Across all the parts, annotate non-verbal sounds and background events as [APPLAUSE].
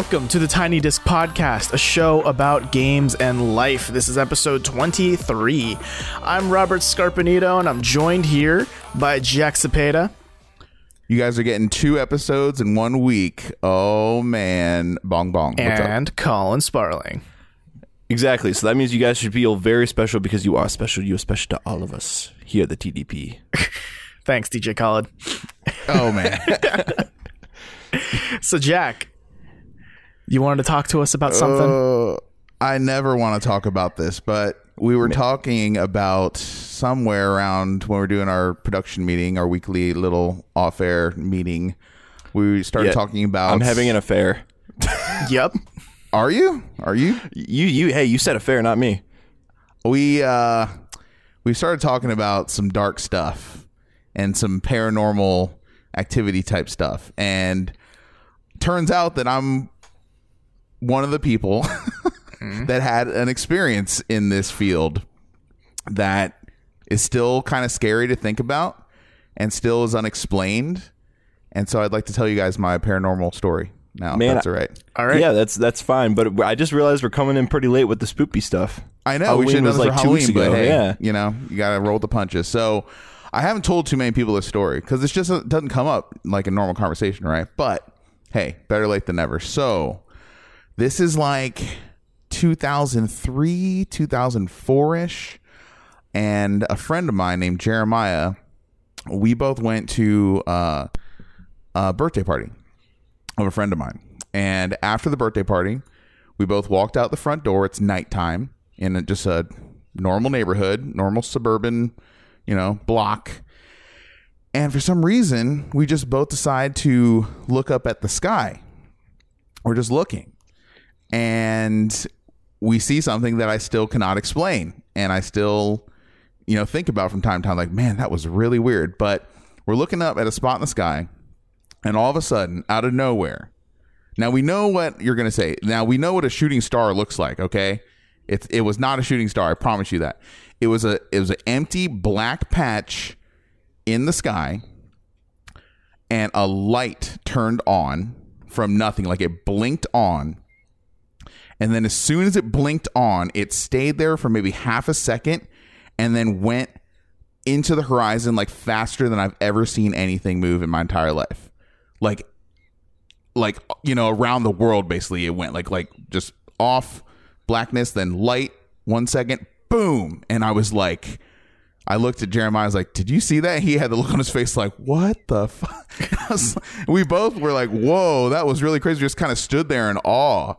and welcome to the Tiny Disc Podcast, a show about games and life. This is episode 23. I'm Robert Scarpanito, and I'm joined here by Jack Cepeda. You guys are getting two episodes in one week. Oh man, bong bong. What's up? and Colin Sparling. Exactly. So that means you guys should feel very special because you are special. You are special to all of us here at the TDP. [LAUGHS] Thanks, DJ Khaled. Oh man. [LAUGHS] So, Jack, you wanted to talk to us about something? Uh, I never want to talk about this, but we were talking about somewhere around when we are doing our production meeting, our weekly little off-air meeting. We started Yeah, talking about. I'm having an affair. [LAUGHS] yep. Are you? Are you? You, you, hey, you said affair, not me. we uh we started talking about some dark stuff and some paranormal activity type stuff and turns out that i'm one of the people [LAUGHS] mm-hmm. that had an experience in this field that is still kind of scary to think about and still is unexplained and so i'd like to tell you guys my paranormal story now Man, that's all right All right. Yeah, that's that's fine. But I just realized we're coming in pretty late with the spoopy stuff. I know Halloween we should have was done this like for two weeks Halloween, but ago. hey, Yeah. you know, you gotta roll the punches. So I haven't told too many people this story because it's just doesn't come up like a normal conversation, right? But hey, better late than never. So this is like 2003, 2004 ish, and a friend of mine named Jeremiah. We both went to uh, a birthday party of a friend of mine. And after the birthday party, we both walked out the front door. It's nighttime in just a normal neighborhood, normal suburban, you know, block. And for some reason, we just both decide to look up at the sky. We're just looking. And we see something that I still cannot explain. And I still, you know, think about from time to time, like, man, that was really weird. But we're looking up at a spot in the sky. And all of a sudden, out of nowhere, now we know what you're going to say. Now we know what a shooting star looks like. Okay, it it was not a shooting star. I promise you that. It was a it was an empty black patch in the sky, and a light turned on from nothing. Like it blinked on, and then as soon as it blinked on, it stayed there for maybe half a second, and then went into the horizon like faster than I've ever seen anything move in my entire life. Like like you know around the world basically it went like like just off blackness then light one second boom. And i was like i looked at jeremiah i was like did you see that? He had the look on his face like what the [LAUGHS] fuck [LAUGHS] like- we both were like whoa that was really crazy. Just kind of stood there in awe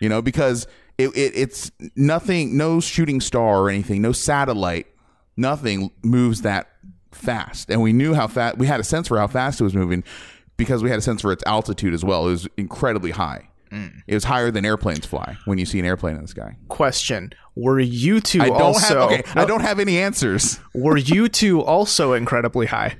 you know because it, it it's nothing no shooting star or anything no satellite nothing moves that fast. And we knew how fast we had a sense for how fast it was moving because we had a sense for its altitude as well. It was incredibly high. Mm. It was higher than airplanes fly when you see an airplane in the sky. Question: Were you two i don't also? have okay i don't have any answers. Were [LAUGHS] you two also incredibly high?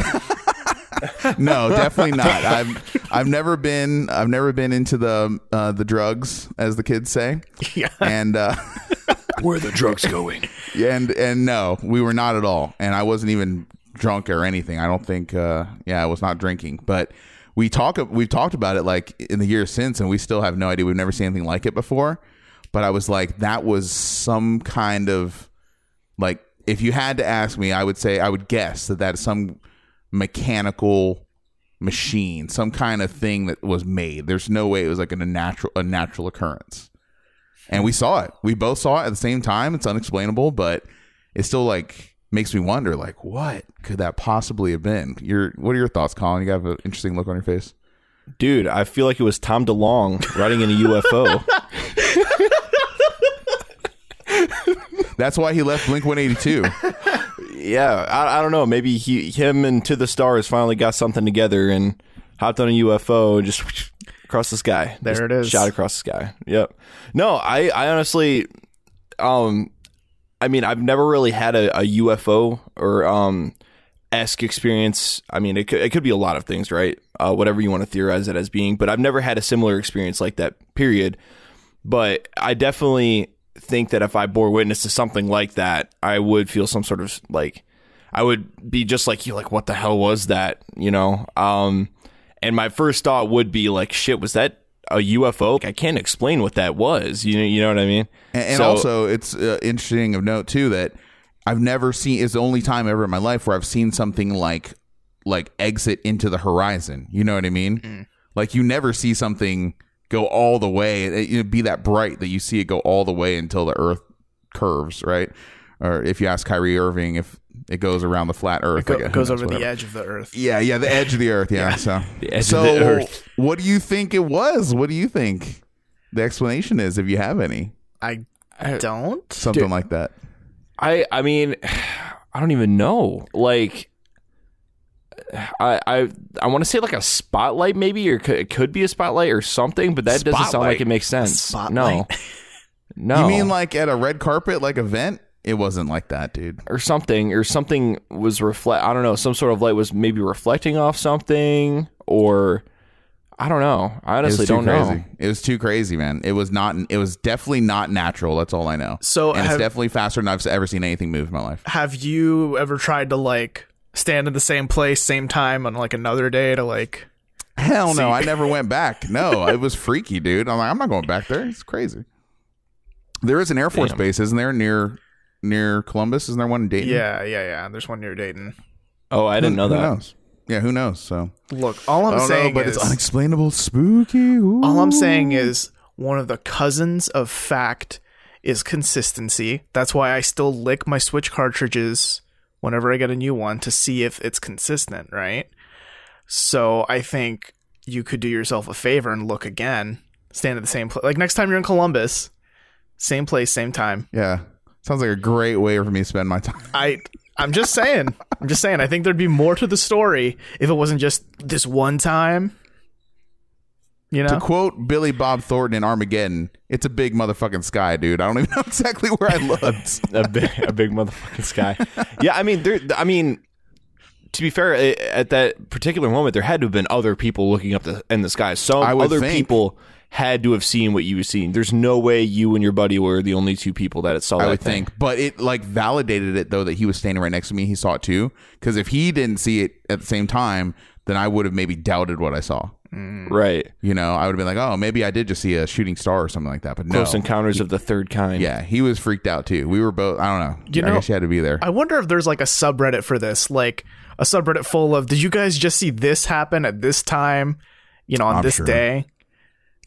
[LAUGHS] [LAUGHS] no definitely not i've i've never been i've never been into the uh, the drugs as the kids say Yeah. and uh [LAUGHS] Where are the drugs going? and and no, we were not at all. And I wasn't even drunk or anything. I don't think. Uh, yeah, I was not drinking. But we talk. We've talked about it like in the years since, and we still have no idea. We've never seen anything like it before. But I was like, that was some kind of like. If you had to ask me, I would say I would guess that that is some mechanical machine, some kind of thing that was made. There's no way it was like a natural a natural occurrence and we saw it. We both saw it at the same time. It's unexplainable, but it still like makes me wonder, like, what could that possibly have been? Your what are your thoughts, Colin? You have an interesting look on your face. Dude, I feel like it was Tom DeLonge riding in a UFO. [LAUGHS] That's why he left Blink One Eighty Two. [LAUGHS] yeah, I, I don't know. Maybe he, him, and To the Stars finally got something together and hopped on a UFO and just across the sky. There Just it is. Shot across the sky. Yep. No, I, I honestly, um, I mean, I've never really had a, a UFO or um esque experience. I mean, it could, it could be a lot of things, right? Uh, whatever you want to theorize it as being, but I've never had a similar experience like that. Period. But I definitely think that if I bore witness to something like that, I would feel some sort of like I would be just like you, like what the hell was that? You know. Um, and my first thought would be like, shit, was that a UFO. I can't explain what that was. You know, you know what I mean? And, and So- also, it's uh, interesting of note too that I've never seen. It's the only time ever in my life where I've seen something like like exit into the horizon. You know what I mean? Mm. Like you never see something go all the way. It, you know, be that bright that you see it go all the way until the Earth curves, right? Or if you ask Kyrie Irving if it goes around the flat Earth, Go- I guess, goes knows, over the edge of the earth. Yeah, yeah, the edge of the Earth. Yeah, [LAUGHS] so The edge of so the earth. what do you think it was? What do you think the explanation is, if you have any? I don't. Something Dude. like that. I I mean, [SIGHS] I don't even know. Like, I I I want to say like a spotlight maybe, or could, it could be a spotlight or something, but that doesn't sound Spotlight? like it makes sense. spotlight? No, [LAUGHS] no. You mean like at a red carpet, like event? It wasn't like that, dude. or something, or something was reflect. I don't know. Some sort of light was maybe reflecting off something, or I don't know. I It was honestly too don't crazy. know. It was too crazy, man. It was not. It was definitely not natural. That's all I know. So and have- it's definitely faster than I've ever seen anything move in my life. Have you ever tried to like stand in the same place, same time on like another day to like? Hell See- no, I never went back. No, it was [LAUGHS] freaky, dude. I'm like, I'm not going back there. It's crazy. There is an Air Force Damn. base, isn't there, near near Columbus? Isn't there one in Dayton? Yeah, yeah, yeah. There's one near Dayton. Oh, I didn't know Who that. knows? Yeah, who knows? So Look, all I I'm don't saying know, but is, it's unexplainable, spooky. Ooh. all I'm saying is one of the cousins of fact is consistency. That's why I still lick my Switch cartridges whenever I get a new one to see if it's consistent, right? So I think you could do yourself a favor and look again. Stand at the same place. Like next time you're in Columbus, same place, same time. Yeah, sounds like a great way for me to spend my time. [LAUGHS] I I'm just saying. I'm just saying. I think there'd be more to the story if it wasn't just this one time. You know, To quote Billy Bob Thornton in Armageddon, "It's a big motherfucking sky, dude. I don't even [LAUGHS] know exactly where I [LAUGHS] looked." a big, a big motherfucking sky. Yeah, I mean, there. I mean, to be fair, eh, at that particular moment, there had to have been other people looking up the, in the sky. Some other think. people had to have seen what you were seeing. There's no way you and your buddy were the only two people that saw I that would thing. think, but it like validated it though that he was standing right next to me. He saw it too. Because if he didn't see it at the same time, then I would have maybe doubted what I saw. Mm-hmm. Right. You know, I would have been like, "Oh, maybe I did just see a shooting star or something like that." But no, Close encounters of the third kind. yeah, he was freaked out too. We were both. I don't know. You I know- guess you had to be there. I wonder if there's like a subreddit for this, like a subreddit full of did you guys just see this happen at this time, you know, on I'm this sure. day?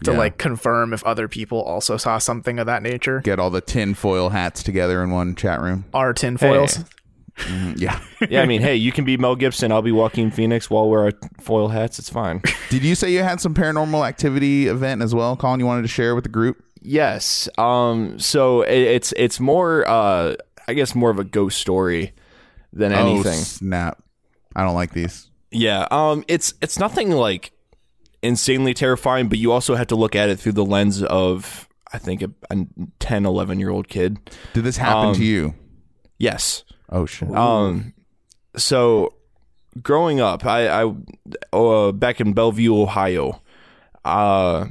To Yeah. like confirm if other people also saw something of that nature. Get all the tinfoil hats together in one chat room. Our tinfoils. Hey. Mm, Yeah. [LAUGHS] yeah, I mean, hey, you can be Mel Gibson. I'll be Joaquin Phoenix. While wear our foil hats. It's fine. [LAUGHS] Did you say you had some paranormal activity event as well, Colin? You wanted to share with the group? Yes. Um. So it, it's it's more. Uh. I guess more of a ghost story than anything. Oh snap! I don't like these. Yeah. Um. It's it's nothing like insanely terrifying, but you also have to look at it through the lens of I think a, a 10, 11 year old kid. Did this happen Um, to you? Yes. Oh shit! Um. So growing up, I I uh, back in Bellevue, Ohio. Uh.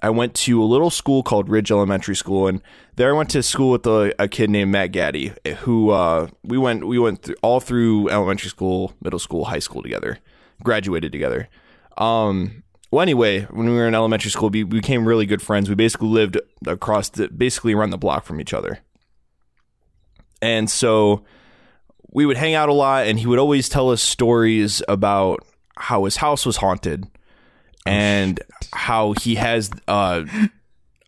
I went to a little school called Ridge Elementary School, and there I went to school with a, a kid named Matt Gaddy, who uh, we went we went all through elementary school, middle school, high school together, graduated together. Um, well, anyway, when we were in elementary school, we, we became really good friends. We basically lived across the basically around the block from each other, and so we would hang out a lot, and he would always tell us stories about how his house was haunted and how he has uh,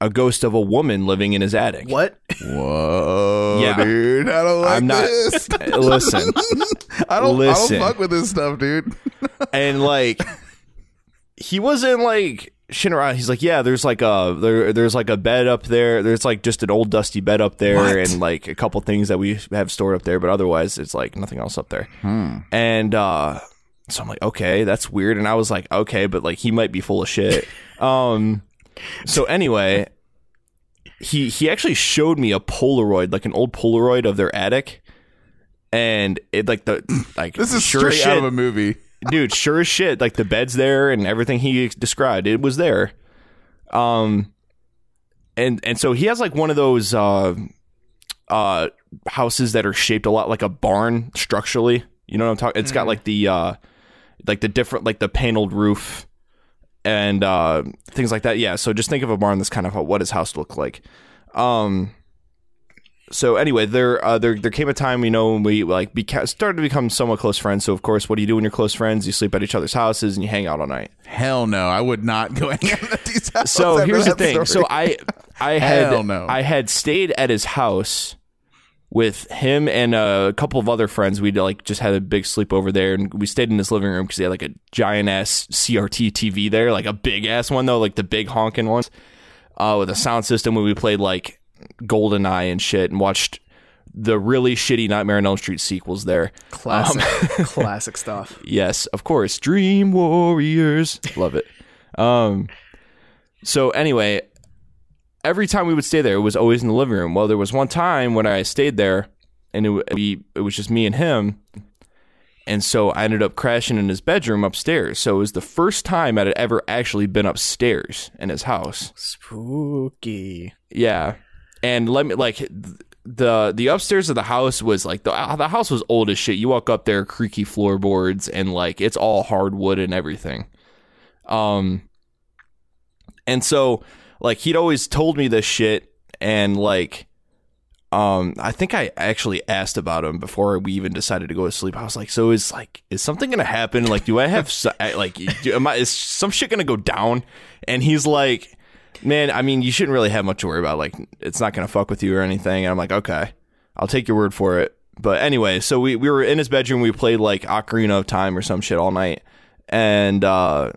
a ghost of a woman living in his attic. What? Whoa, Yeah. dude! I don't like I'm not- this. [LAUGHS] Listen, [LAUGHS] I don't. Listen. I don't fuck with this stuff, dude. [LAUGHS] and like he wasn't like around. He's like, yeah, there's like a there, there's like a bed up there. There's like just an old dusty bed up there, What? and like a couple things that we have stored up there, but otherwise it's like nothing else up there. Hmm. And uh, so I'm like, okay, that's weird. And I was like, okay, but like he might be full of shit. [LAUGHS] um, so anyway. He he actually showed me a Polaroid, like an old Polaroid of their attic, and it like the like [CLEARS THROAT] This is straight out shit, of a movie. Dude sure as shit like the bed's there and everything he described it was there um and and so he has like one of those uh uh houses that are shaped a lot like a barn structurally you know what i'm talking it's got like the uh like the different like the paneled roof and uh, things like that. Yeah. So just think of a barn that's kind of what his house looked like. Um, so anyway, there, uh, there, there came a time, you know, when we like beca- started to become somewhat close friends. So of course, what do you do when you're close friends? You sleep at each other's houses and you hang out all night. Hell no, I would not go [LAUGHS] hang out at these houses. So here's the thing. story. So I, I [LAUGHS] had, no. I had stayed at his house with him and a couple of other friends. We'd like just had a big sleepover there, and we stayed in his living room because he had like a giant ass CRT TV there, like a big ass one though, like the big honking ones, uh, with a sound system. Where we played like GoldenEye and shit, and watched the really shitty Nightmare on Elm Street sequels there. Classic, [LAUGHS] classic stuff. Yes, of course. Dream Warriors. Love it. Um so anyway, every time we would stay there, it was always in the living room. Well, there was one time when I stayed there and it, we, it was just me and him. And so I ended up crashing in his bedroom upstairs. So it was the first time I had ever actually been upstairs in his house. Spooky. Yeah. And let me like the the upstairs of the house was like the the house was old as shit. You walk up there, creaky floorboards, and like it's all hardwood and everything. Um, and so like he'd always told me this shit, and like, um, I think I actually asked about him before we even decided to go to sleep. I was like, so is like is something gonna happen? Like, do I have [LAUGHS] like do, am I is some shit gonna go down? And he's like man, I mean, you shouldn't really have much to worry about. Like, it's not going to fuck with you or anything. And I'm like, okay, I'll take your word for it. But anyway, so we, we were in his bedroom. We played like Ocarina of Time or some shit all night. And uh,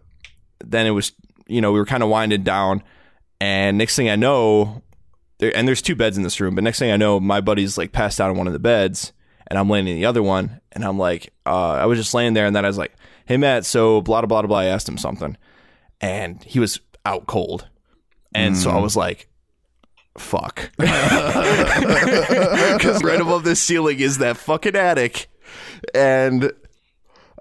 then it was, you know, we were kind of winding down. And next thing I know, there, and there's two beds in this room, but next thing I know, my buddy's like passed out on one of the beds and I'm laying in the other one. And I'm like, uh, I was just laying there. And then I was like, hey, Matt, so blah, blah, blah, blah. I asked him something. And he was out cold. And so I was like, fuck. [LAUGHS] [LAUGHS] Because right above this ceiling is that fucking attic. And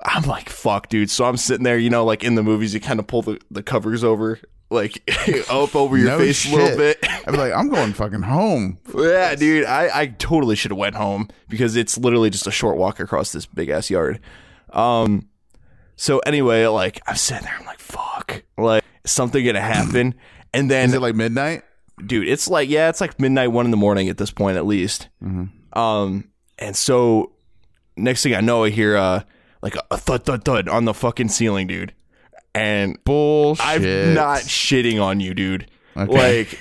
I'm like, fuck, dude. So I'm sitting there, you know, like in the movies, you kind of pull the, the covers over, like [LAUGHS] up over your No face a little bit. I'd be like, I'm going fucking home. yeah, dude. I, I totally should have went home because it's literally just a short walk across this big ass yard. Um, so anyway, like I'm sitting there, I'm like, fuck, like something gonna happen. And then Is it like midnight? dude it's like yeah it's like midnight one in the morning at this point at least um and so next thing i know i hear uh like a, thud thud thud on the fucking ceiling dude and Bullshit. i'm not shitting on you dude Okay. like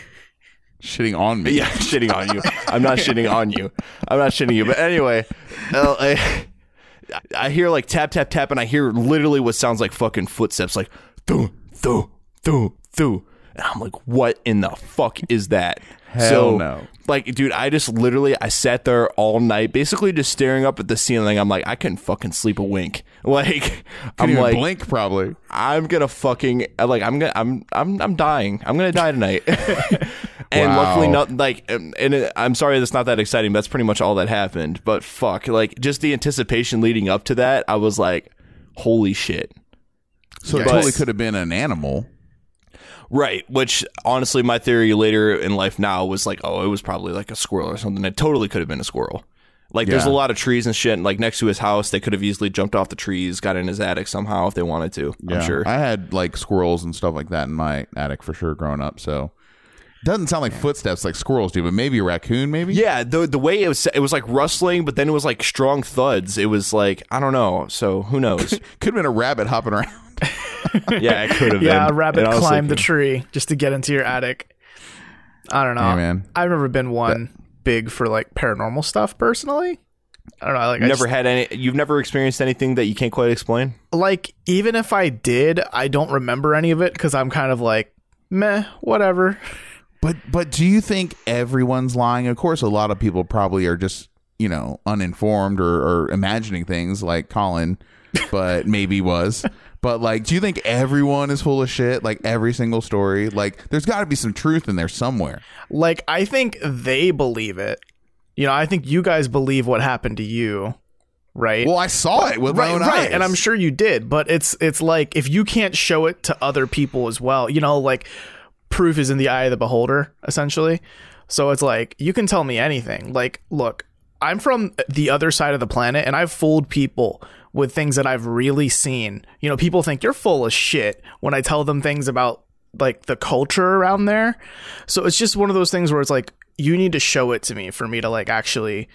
shitting on me. yeah I'm [LAUGHS] shitting on you i'm not shitting on you i'm not shitting you but anyway uh, [LAUGHS] I, I hear like tap tap tap and i hear literally what sounds like fucking footsteps like thoo thoo thoo thoo i'm like what in the fuck is that Hell so, no. like dude i just literally i sat there all night basically just staring up at the ceiling i'm like i couldn't fucking sleep a wink [LAUGHS] like Couldn't i'm like blink probably. i'm gonna fucking like i'm gonna i'm i'm i'm dying i'm gonna die tonight [LAUGHS] and Wow. luckily not like and, it, i'm sorry that's not that exciting but that's pretty much all that happened but fuck like just the anticipation leading up to that i was like holy shit So it totally could have been an animal. Right, which honestly, my theory later in life now was like, oh, it was probably like a squirrel or something. It totally could have been a squirrel. Like, there's a lot of trees and shit. Like next to his house, they could have easily jumped off the trees, got in his attic somehow if they wanted to. Yeah. I'm sure. I had like squirrels and stuff like that in my attic for sure growing up. So doesn't sound like footsteps like squirrels do, but maybe a raccoon, maybe. yeah, the the way it was, it was like rustling, but then it was like strong thuds. It was like I don't know. So who knows? [LAUGHS] Could have been a rabbit hopping around. [LAUGHS] [LAUGHS] yeah, it could have. Yeah, been. a rabbit It climbed the tree just to get into your attic. I don't know. Hey, man. I've never been one big for like paranormal stuff personally. I don't know. Like, I Never just- had any. You've never experienced anything that you can't quite explain. like even if I did, I don't remember any of it because I'm kind of like meh, whatever. But but do you think everyone's lying? Of course, a lot of people probably are just you know uninformed or, or imagining things like Colin, but maybe was. But like, do you think everyone is full of shit? Like every single story? Like, there's got to be some truth in there somewhere. Like I think they believe it. You know, I think you guys believe what happened to you, right? Well, I saw it with my right, own right, eyes, and I'm sure you did. But it's it's like if you can't show it to other people as well, you know, like proof is in the eye of the beholder, essentially. So it's like you can tell me anything. Like, look, I'm from the other side of the planet, and I've fooled people with things that I've really seen. You know, people think you're full of shit when I tell them things about like the culture around there. So it's just one of those things where it's like you need to show it to me for me to like actually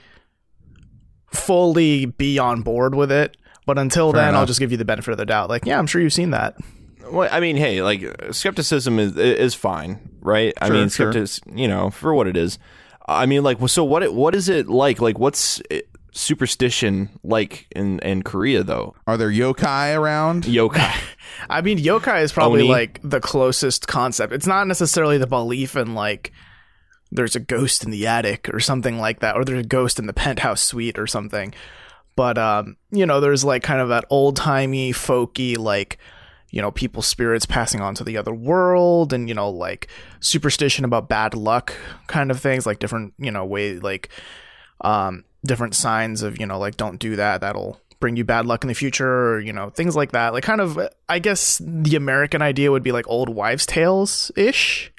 fully be on board with it. But until then, I'll just give you the benefit of the doubt. Like, yeah, I'm sure you've seen that. Well, I mean, hey, like skepticism is is fine, right? I mean, sure. skepticism, you know, for what it is. I mean, like, so what? What is it like? Like, what's superstition like in in Korea though? Are there yokai around? Yokai. [LAUGHS] I mean, yokai is probably Oni? like the closest concept. It's not necessarily the belief in like there's a ghost in the attic or something like that, or there's a ghost in the penthouse suite or something. But um, you know, there's like kind of that old timey, folky, like you know, people's spirits passing on to the other world, and you know, like superstition about bad luck kind of things, like different, you know, way like um different signs of you know like don't do that that'll bring you bad luck in the future or you know things like that like kind of i guess the american idea would be like old wives tales ish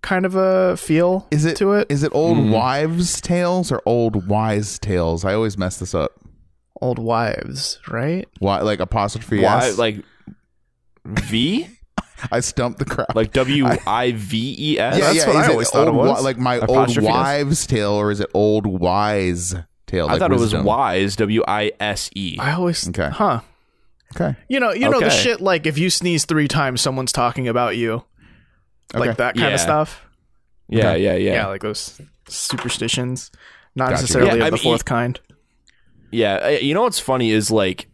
kind of a feel Is it to it Is it old wives' tales or old wise tales? I always mess this up. old wives right Why, like apostrophe Why? s? Like V? [LAUGHS] I stumped the crowd. Like W I V E S? that's what I always thought it was. wi- like my old S? wives' tale, or is it old wise tale? I like thought it was wise. W I S E. i always Okay. huh Okay, you know you know the shit like if you sneeze three times someone's talking about you like Okay. that kind Yeah. of stuff Yeah, Okay. yeah, yeah. yeah. like those superstitions not Gotcha. necessarily Yeah, of I the mean, fourth kind Yeah, you know what's funny is like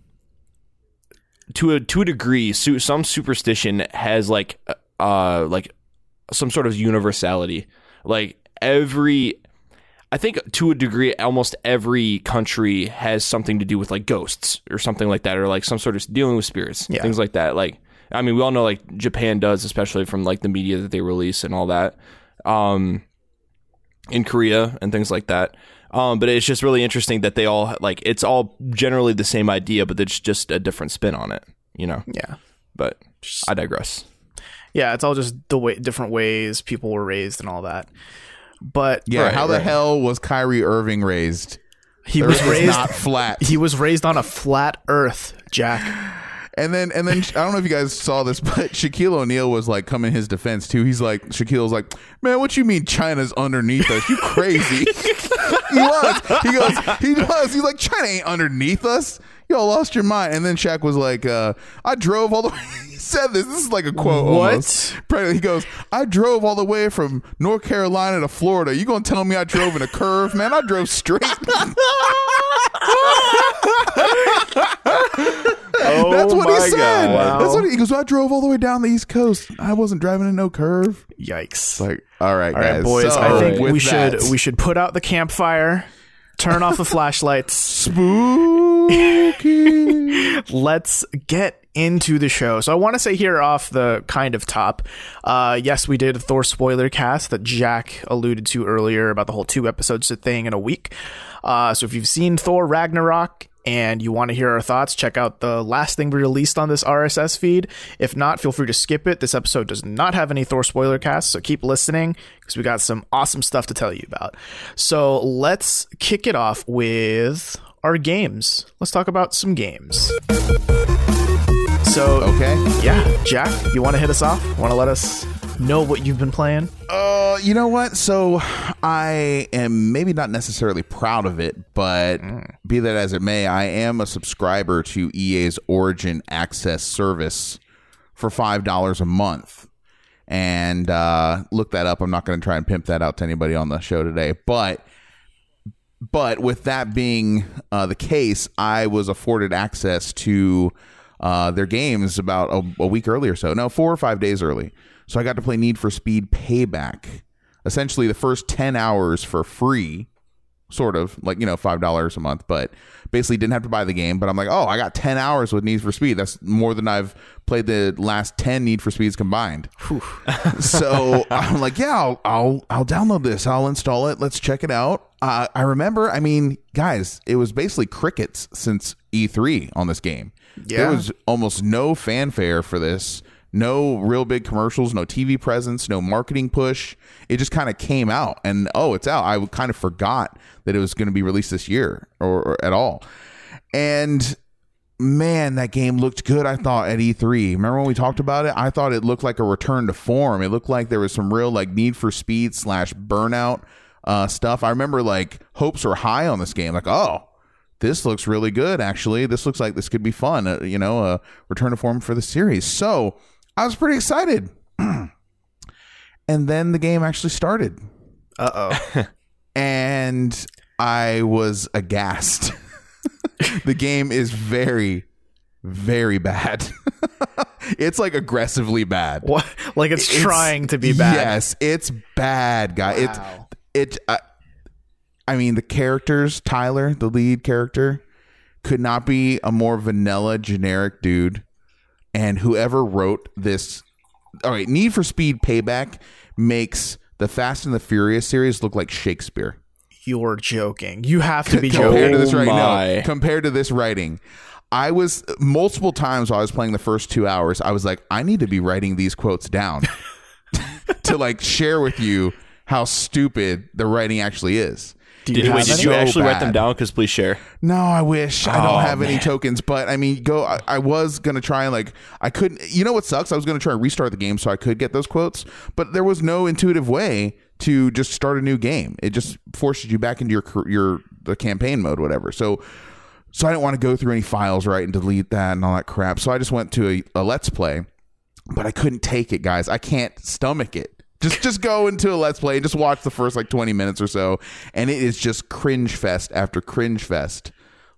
to a to a degree, su- some superstition has like uh like some sort of universality. Like every, I think to a degree, almost every country has something to do with like ghosts or something like that, or like some sort of dealing with spirits, Yeah. things like that. Like, I mean, we all know like Japan does, especially from like the media that they release and all that. Um, in Korea and things like that. Um, but it's just really interesting that they all like it's all generally the same idea, but it's just a different spin on it, you know. yeah But I digress. yeah it's all just the way different ways people were raised and all that but yeah. Right, how the right. hell was Kyrie Irving raised? he The was raised not flat. he was raised on a flat earth jack And then, and then, I don't know if you guys saw this, [LAUGHS] but Shaquille O'Neal was like coming his defense too. He's like, Shaquille's like, man, what you mean China's underneath us? You crazy? [LAUGHS] he was. He goes. He was. He's like, China ain't underneath us. Y'all lost your mind. And then Shaq was like, uh, I drove all the way. [LAUGHS] He said this. This is like a quote. What? almost. He goes, I drove all the way from North Carolina to Florida. You gonna tell me I drove in a curve, man? I drove straight. Oh That's what he said. God. That's what he, he goes. I drove all the way down the East Coast. I wasn't driving in no curve. yikes Like, all right, all right guys. boys So, i think we should we should put out the campfire turn off the [LAUGHS] flashlights spooky. [LAUGHS] let's get into the show. So I want to say here off the kind of top, uh, yes, we did a Thor spoiler cast that Jack alluded to earlier about the whole two episodes thing in a week. Uh, so if you've seen Thor Ragnarok and you want to hear our thoughts, check out the last thing we released on this RSS feed. If not, feel free to skip it. This episode does not have any Thor spoiler cast, so keep listening because we got some awesome stuff to tell you about. So let's kick it off with our games. Let's talk about some games. So, Okay. yeah, Jack, you want to hit us off? Want to let us know what you've been playing? Uh, you know what? So I am maybe not necessarily proud of it, but be that as it may, I am a subscriber to EA's Origin Access service for five dollars a month. And uh, look that up. I'm not going to try and pimp that out to anybody on the show today, but but with that being uh, the case, I was afforded access to uh, their games about a, a week early or so. No, four or five days early. So I got to play Need for Speed Payback. Essentially, the first 10 hours for free, sort of like, you know, $5 a month, but basically didn't have to buy the game. But I'm like, oh, I got 10 hours with Need for Speed. That's more than I've played the last 10 Need for Speeds combined. so [LAUGHS] I'm like, yeah, I'll, I'll I'll download this. I'll install it. Let's check it out. Uh, I remember, I mean, guys, it was basically crickets since E3 on this game. Yeah. There was almost no fanfare for this. No real big commercials, no TV presence, no marketing push. It just kind of came out, and oh, it's out. I kind of forgot that it was going to be released this year or, or at all. And man, that game looked good. I thought at E3. Remember when we talked about it? I thought it looked like a return to form. It looked like there was some real like Need for Speed slash Burnout uh, stuff. I remember like hopes were high on this game. Like, oh, this looks really good. Actually, this looks like this could be fun. Uh, you know, a return to form for the series. So I was pretty excited. [CLEARS THROAT] and then the game actually started, Uh oh. [LAUGHS] and I was aghast. [LAUGHS] the game is very, very bad. [LAUGHS] it's like aggressively bad. what? Like it's, It's- trying to be bad. Yes, it's bad, guy. Wow. It it. I, I mean, the characters. Tyler, the lead character, could not be a more vanilla, generic dude. And whoever wrote this, all right, Need for Speed Payback makes the Fast and the Furious series look like Shakespeare. You're joking. You have to be compared to this right oh my. now. Compared to this writing, I was multiple times while I was playing the first two hours. I was like, I need to be writing these quotes down [LAUGHS] to like share with you how stupid the writing actually is. Do Did, you wait, did you So actually write them down? Because please share. No, I wish I Oh, don't have any tokens, but I mean, go. I, I was gonna try and like I couldn't. You know what sucks? I was gonna try and restart the game so I could get those quotes, but there was no intuitive way to just start a new game. It just forces you back into your your the campaign mode, whatever. So. So I didn't want to go through any files, right, and delete that and all that crap. So I just went to a, a let's play, but I couldn't take it, guys. I can't stomach it. Just just go into a let's play and just watch the first like 20 minutes or so and it is just cringe fest after cringe fest.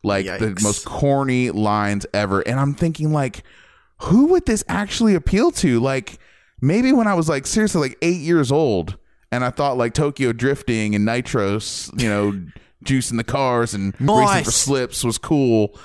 Like the most corny lines ever. And I'm thinking like who would this actually appeal to? Like maybe when I was like seriously like 8 years old and I thought like Tokyo drifting and nitros, you know, [LAUGHS] juicing the cars and racing for slips was cool.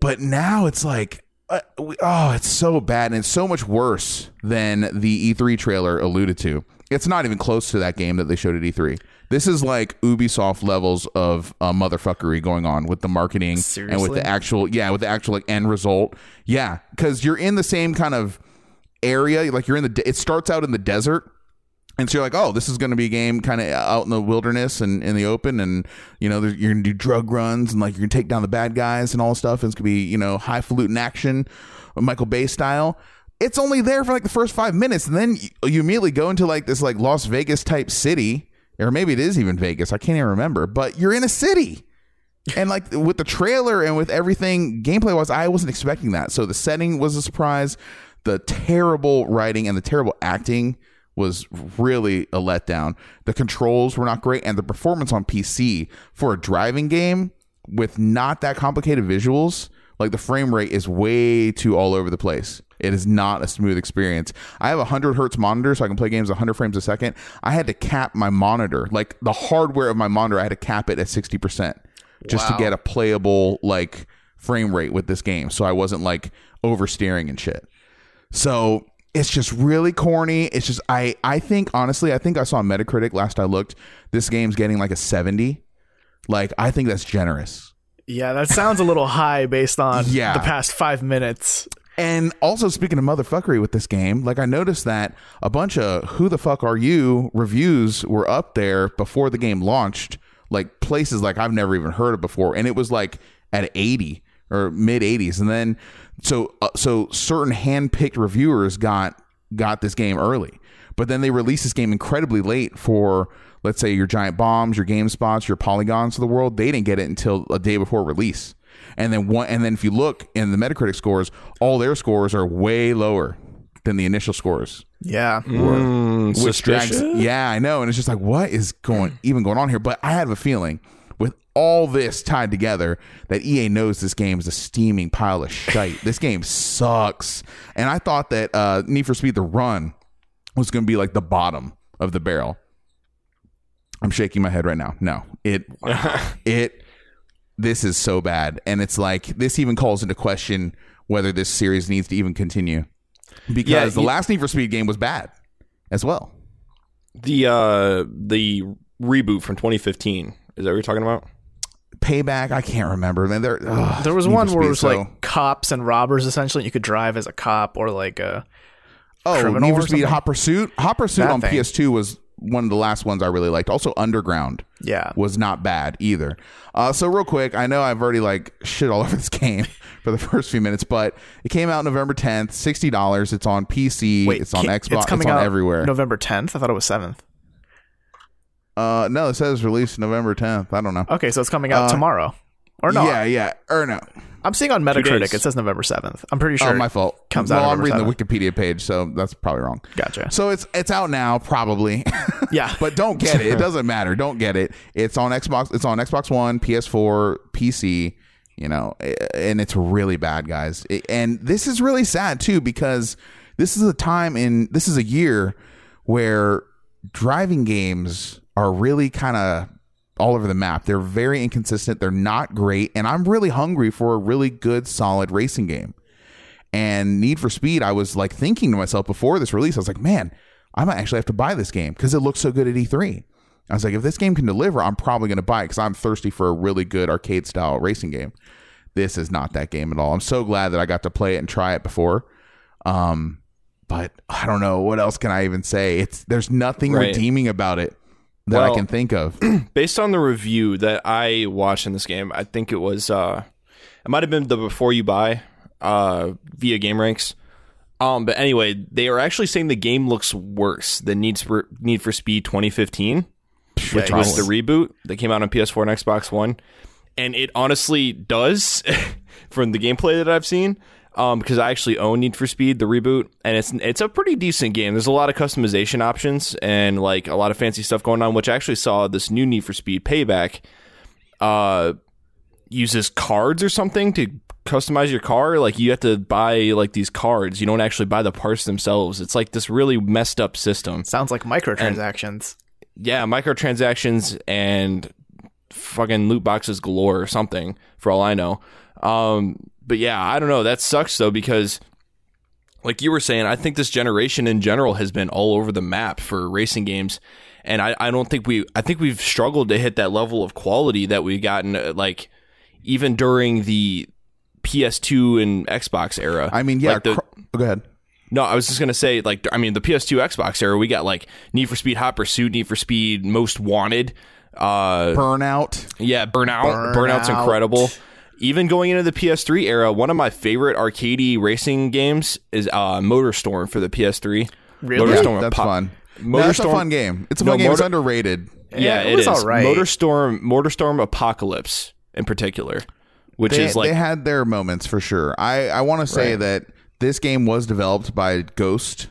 But now it's like, uh, we- oh, it's so bad and it's so much worse than the E3 trailer alluded to. It's not even close to that game that they showed at E3. This is like Ubisoft levels of uh, motherfuckery going on with the marketing and with the actual, yeah, with the actual like end result. Yeah, because you're in the same kind of area. Like you're in the, de- it starts out in the desert. And so you're like, oh, this is going to be a game kind of out in the wilderness and in the open, and you know you're going to do drug runs and like you're going to take down the bad guys and all stuff. And it's going to be you know highfalutin action, Michael Bay style. It's only there for like the first five minutes, and then you, you immediately go into like this like Las Vegas type city, or maybe it is even Vegas. I can't even remember, but you're in a city. And like with the trailer and with everything gameplay wise, I wasn't expecting that. So the setting was a surprise. The terrible writing and the terrible acting was really a letdown. The controls were not great, and the performance on PC for a driving game with not that complicated visuals, like the frame rate is way too all over the place. It is not a smooth experience. I have a 100 hertz monitor, so I can play games 100 frames a second. I had to cap my monitor, like the hardware of my monitor, I had to cap it at 60% just to get a playable like frame rate with this game. So I wasn't like oversteering and shit. So it's just really corny. It's just I I think honestly, I think I saw Metacritic last I looked, this game's getting like a 70. Like I think that's generous. Yeah, that sounds a little high based on Yeah. the past five minutes. And also speaking of motherfuckery with this game, like I noticed that a bunch of who the fuck are you reviews were up there before the game launched, like places like I've never even heard of before, and it was like at 80 or mid 80s, and then so uh, so certain hand-picked reviewers got got this game early, but then they released this game incredibly late for let's say your giant bombs, your game spots, your polygons of the world. They didn't get it until a day before release. And then one, and then if you look in the Metacritic scores, all their scores are way lower than the initial scores. Yeah. Mm, Which drags, yeah, I know, and it's just like, what is going even going on here? But I have a feeling with all this tied together that EA knows this game is a steaming pile of [LAUGHS] shite. this game sucks, and I thought that uh, Need for Speed: The Run was going to be like the bottom of the barrel. I'm shaking my head right now. No, it [LAUGHS] it this is so bad and it's like this even calls into question whether this series needs to even continue because Yeah, the you- last need for speed game was bad as well The uh the reboot from 2015 is that what you're talking about? payback i can't remember man there ugh, There was one where it was so- like cops and robbers essentially. You could drive as a cop or like a oh criminal need or for speed something? hot pursuit hot pursuit That on thing. ps2 was one of the last ones i really liked also underground Yeah. was not bad either. Uh, so real quick, I know I've already like shit all [LAUGHS] over this game for the first few minutes, but it came out November 10th, sixty dollars. It's on PC, Wait, it's on ca- Xbox, it's, coming on out everywhere. November 10th. I thought it was 7th. Uh, no, it says released November 10th. I don't know. Okay, so it's coming out Uh, tomorrow. Or not. Yeah, yeah, or no. I'm seeing on Metacritic it says November 7th. I'm pretty sure. Oh, my fault. comes well, out I'm November reading the Wikipedia page, so that's probably wrong. Gotcha. So it's it's out now, probably. [LAUGHS] Yeah. but don't get it. It [LAUGHS] doesn't matter. Don't get it. It's on Xbox. It's on Xbox One, PS4, PC. You know, and it's really bad, guys. And this is really sad too because this is a time in this is a year where driving games are really kind of all over the map. They're very inconsistent. They're not great, and I'm really hungry for a really good, solid racing game. And Need for Speed, I was like thinking to myself before this release, I was like, man, I might actually have to buy this game because it looks so good at E3. I was like, if this game can deliver, I'm probably going to buy it because I'm thirsty for a really good arcade style racing game. This is not that game at all. I'm so glad that I got to play it and try it before. Um, but I don't know what else can I even say. It's there's nothing Right. redeeming about it that I can think of. [CLEARS THROAT] based on the review that I watched in this game, I think it was uh it might have been the before you buy uh via GameRanx. Um but anyway, they are actually saying the game looks worse than Need for Need for Speed 2015, which was the reboot that came out on PS4 and Xbox One. And it honestly does [LAUGHS] from the gameplay that I've seen. Um, because I actually own Need for Speed, the reboot, and it's it's a pretty decent game. There's a lot of customization options and like a lot of fancy stuff going on, which I actually saw this new Need for Speed Payback uh uses cards or something to customize your car. Like you have to buy like these cards. You don't actually buy the parts themselves. It's like this really messed up system. Sounds like microtransactions. Yeah, microtransactions and fucking loot boxes galore or something for all I know. Um but yeah, I don't know. That sucks though because like you were saying, I think this generation in general has been all over the map for racing games. And I, I don't think we, I think we've struggled to hit that level of quality that we've gotten, uh, like, even during the PS2 and Xbox era. I mean, yeah. Like the- cr- oh, go ahead. no, I was just gonna say, like, I mean, the PS2 Xbox era, we got like Need for Speed Hot Pursuit, Need for Speed Most Wanted, uh, Burnout. yeah, Burnout. Burnout's incredible. Even going into the PS3 era, one of my favorite arcadey racing games is uh, MotorStorm for the PS3. Really? Yeah, MotorStorm that's Apo- fun. No, that's a fun game. It's a No, fun game. it's underrated. Yeah, Yeah, it it was is. alright. MotorStorm, MotorStorm Apocalypse in particular, which They, is like they had their moments for sure. I, I want to say Right. that this game was developed by Ghost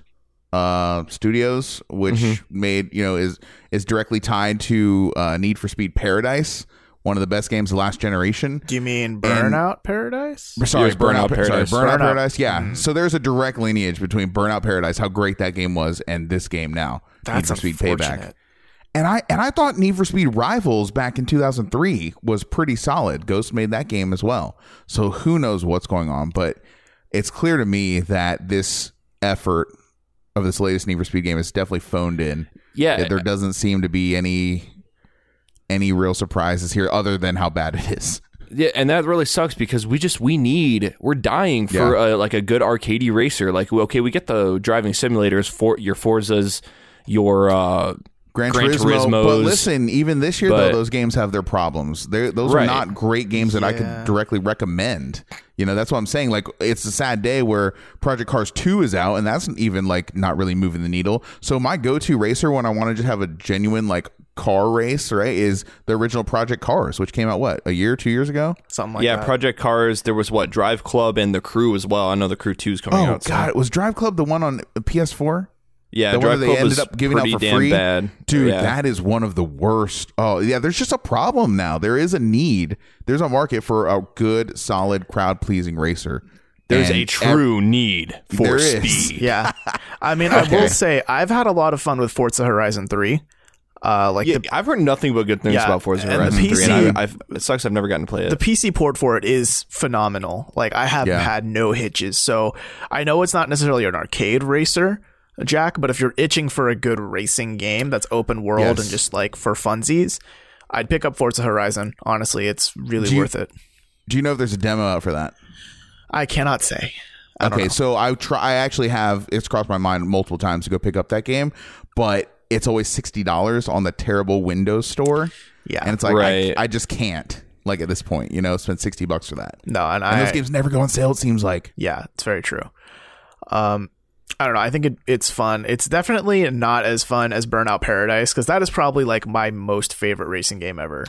uh, Studios, which Mm-hmm. made you know is is directly tied to uh, Need for Speed Paradise, one of the best games of last generation. Do you mean Burnout Paradise? Sorry, Yes, Burnout Pa- Paradise. Sorry, Burnout, Burnout. Paradise. Yeah. Mm-hmm. So there's a direct lineage between Burnout Paradise, how great that game was, and this game now. That's Need for Speed unfortunate. Payback. And I and I thought Need for Speed Rivals back in 2003 was pretty solid. Ghost made that game as well. So who knows what's going on, but it's clear to me that this effort of this latest Need for Speed game is definitely phoned in. yeah, there doesn't seem to be any any real surprises here other than how bad it is. [LAUGHS] Yeah, and that really sucks because we just we need we're dying for a, like a good arcade racer. Like okay, we get the driving simulators for your Forzas, your uh, Gran, Gran Turismo, but listen, even this year though, those games have their problems. They're, those Right. are not great games that I Yeah. could directly recommend. You know, that's what I'm saying. Like, it's a sad day where Project Cars 2 is out, and that's even like not really moving the needle. So my go-to racer when I want to just have a genuine like car race, right, is the original Project Cars, which came out what a year, two years ago. Something like yeah that. Yeah, Project Cars. There was what Drive Club and the Crew as well. I know the Crew Two is coming Oh out. soon. God, was Drive Club the one on PS4? yeah, the one Drive that Club they ended was up giving out pretty for damn free, bad, dude. Yeah. That is one of the worst. Oh yeah, there's just a problem now. There is a need. There's a market for a good, solid, crowd pleasing racer. There's And a true need for There is. speed. Yeah. [LAUGHS] I mean, I will say I've had a lot of fun with Forza Horizon 3. Uh, like Yeah, the, I've heard nothing but good things Yeah, about Forza and Horizon 3, PC and I, I've, it sucks I've never gotten to play it. the PC port for it is phenomenal. Like I have Yeah. had no hitches. So I know it's not necessarily an arcade racer, Jack, but if you're itching for a good racing game that's open world Yes. and just like for funsies, I'd pick up Forza Horizon. Honestly, it's really Do you- worth it. Do you know if there's a demo out for that? I cannot say. I Okay, so I try. I actually have. It's crossed my mind multiple times to go pick up that game, but it's always sixty dollars on the terrible Windows store. Yeah. and it's like Right. I, I just can't like at this point, you know, spend sixty bucks for that. no, and, And I those games never go on sale. It seems like. Yeah, it's very true. Um, I don't know. I think it, it's fun. It's definitely not as fun as Burnout Paradise because that is probably like my most favorite racing game ever.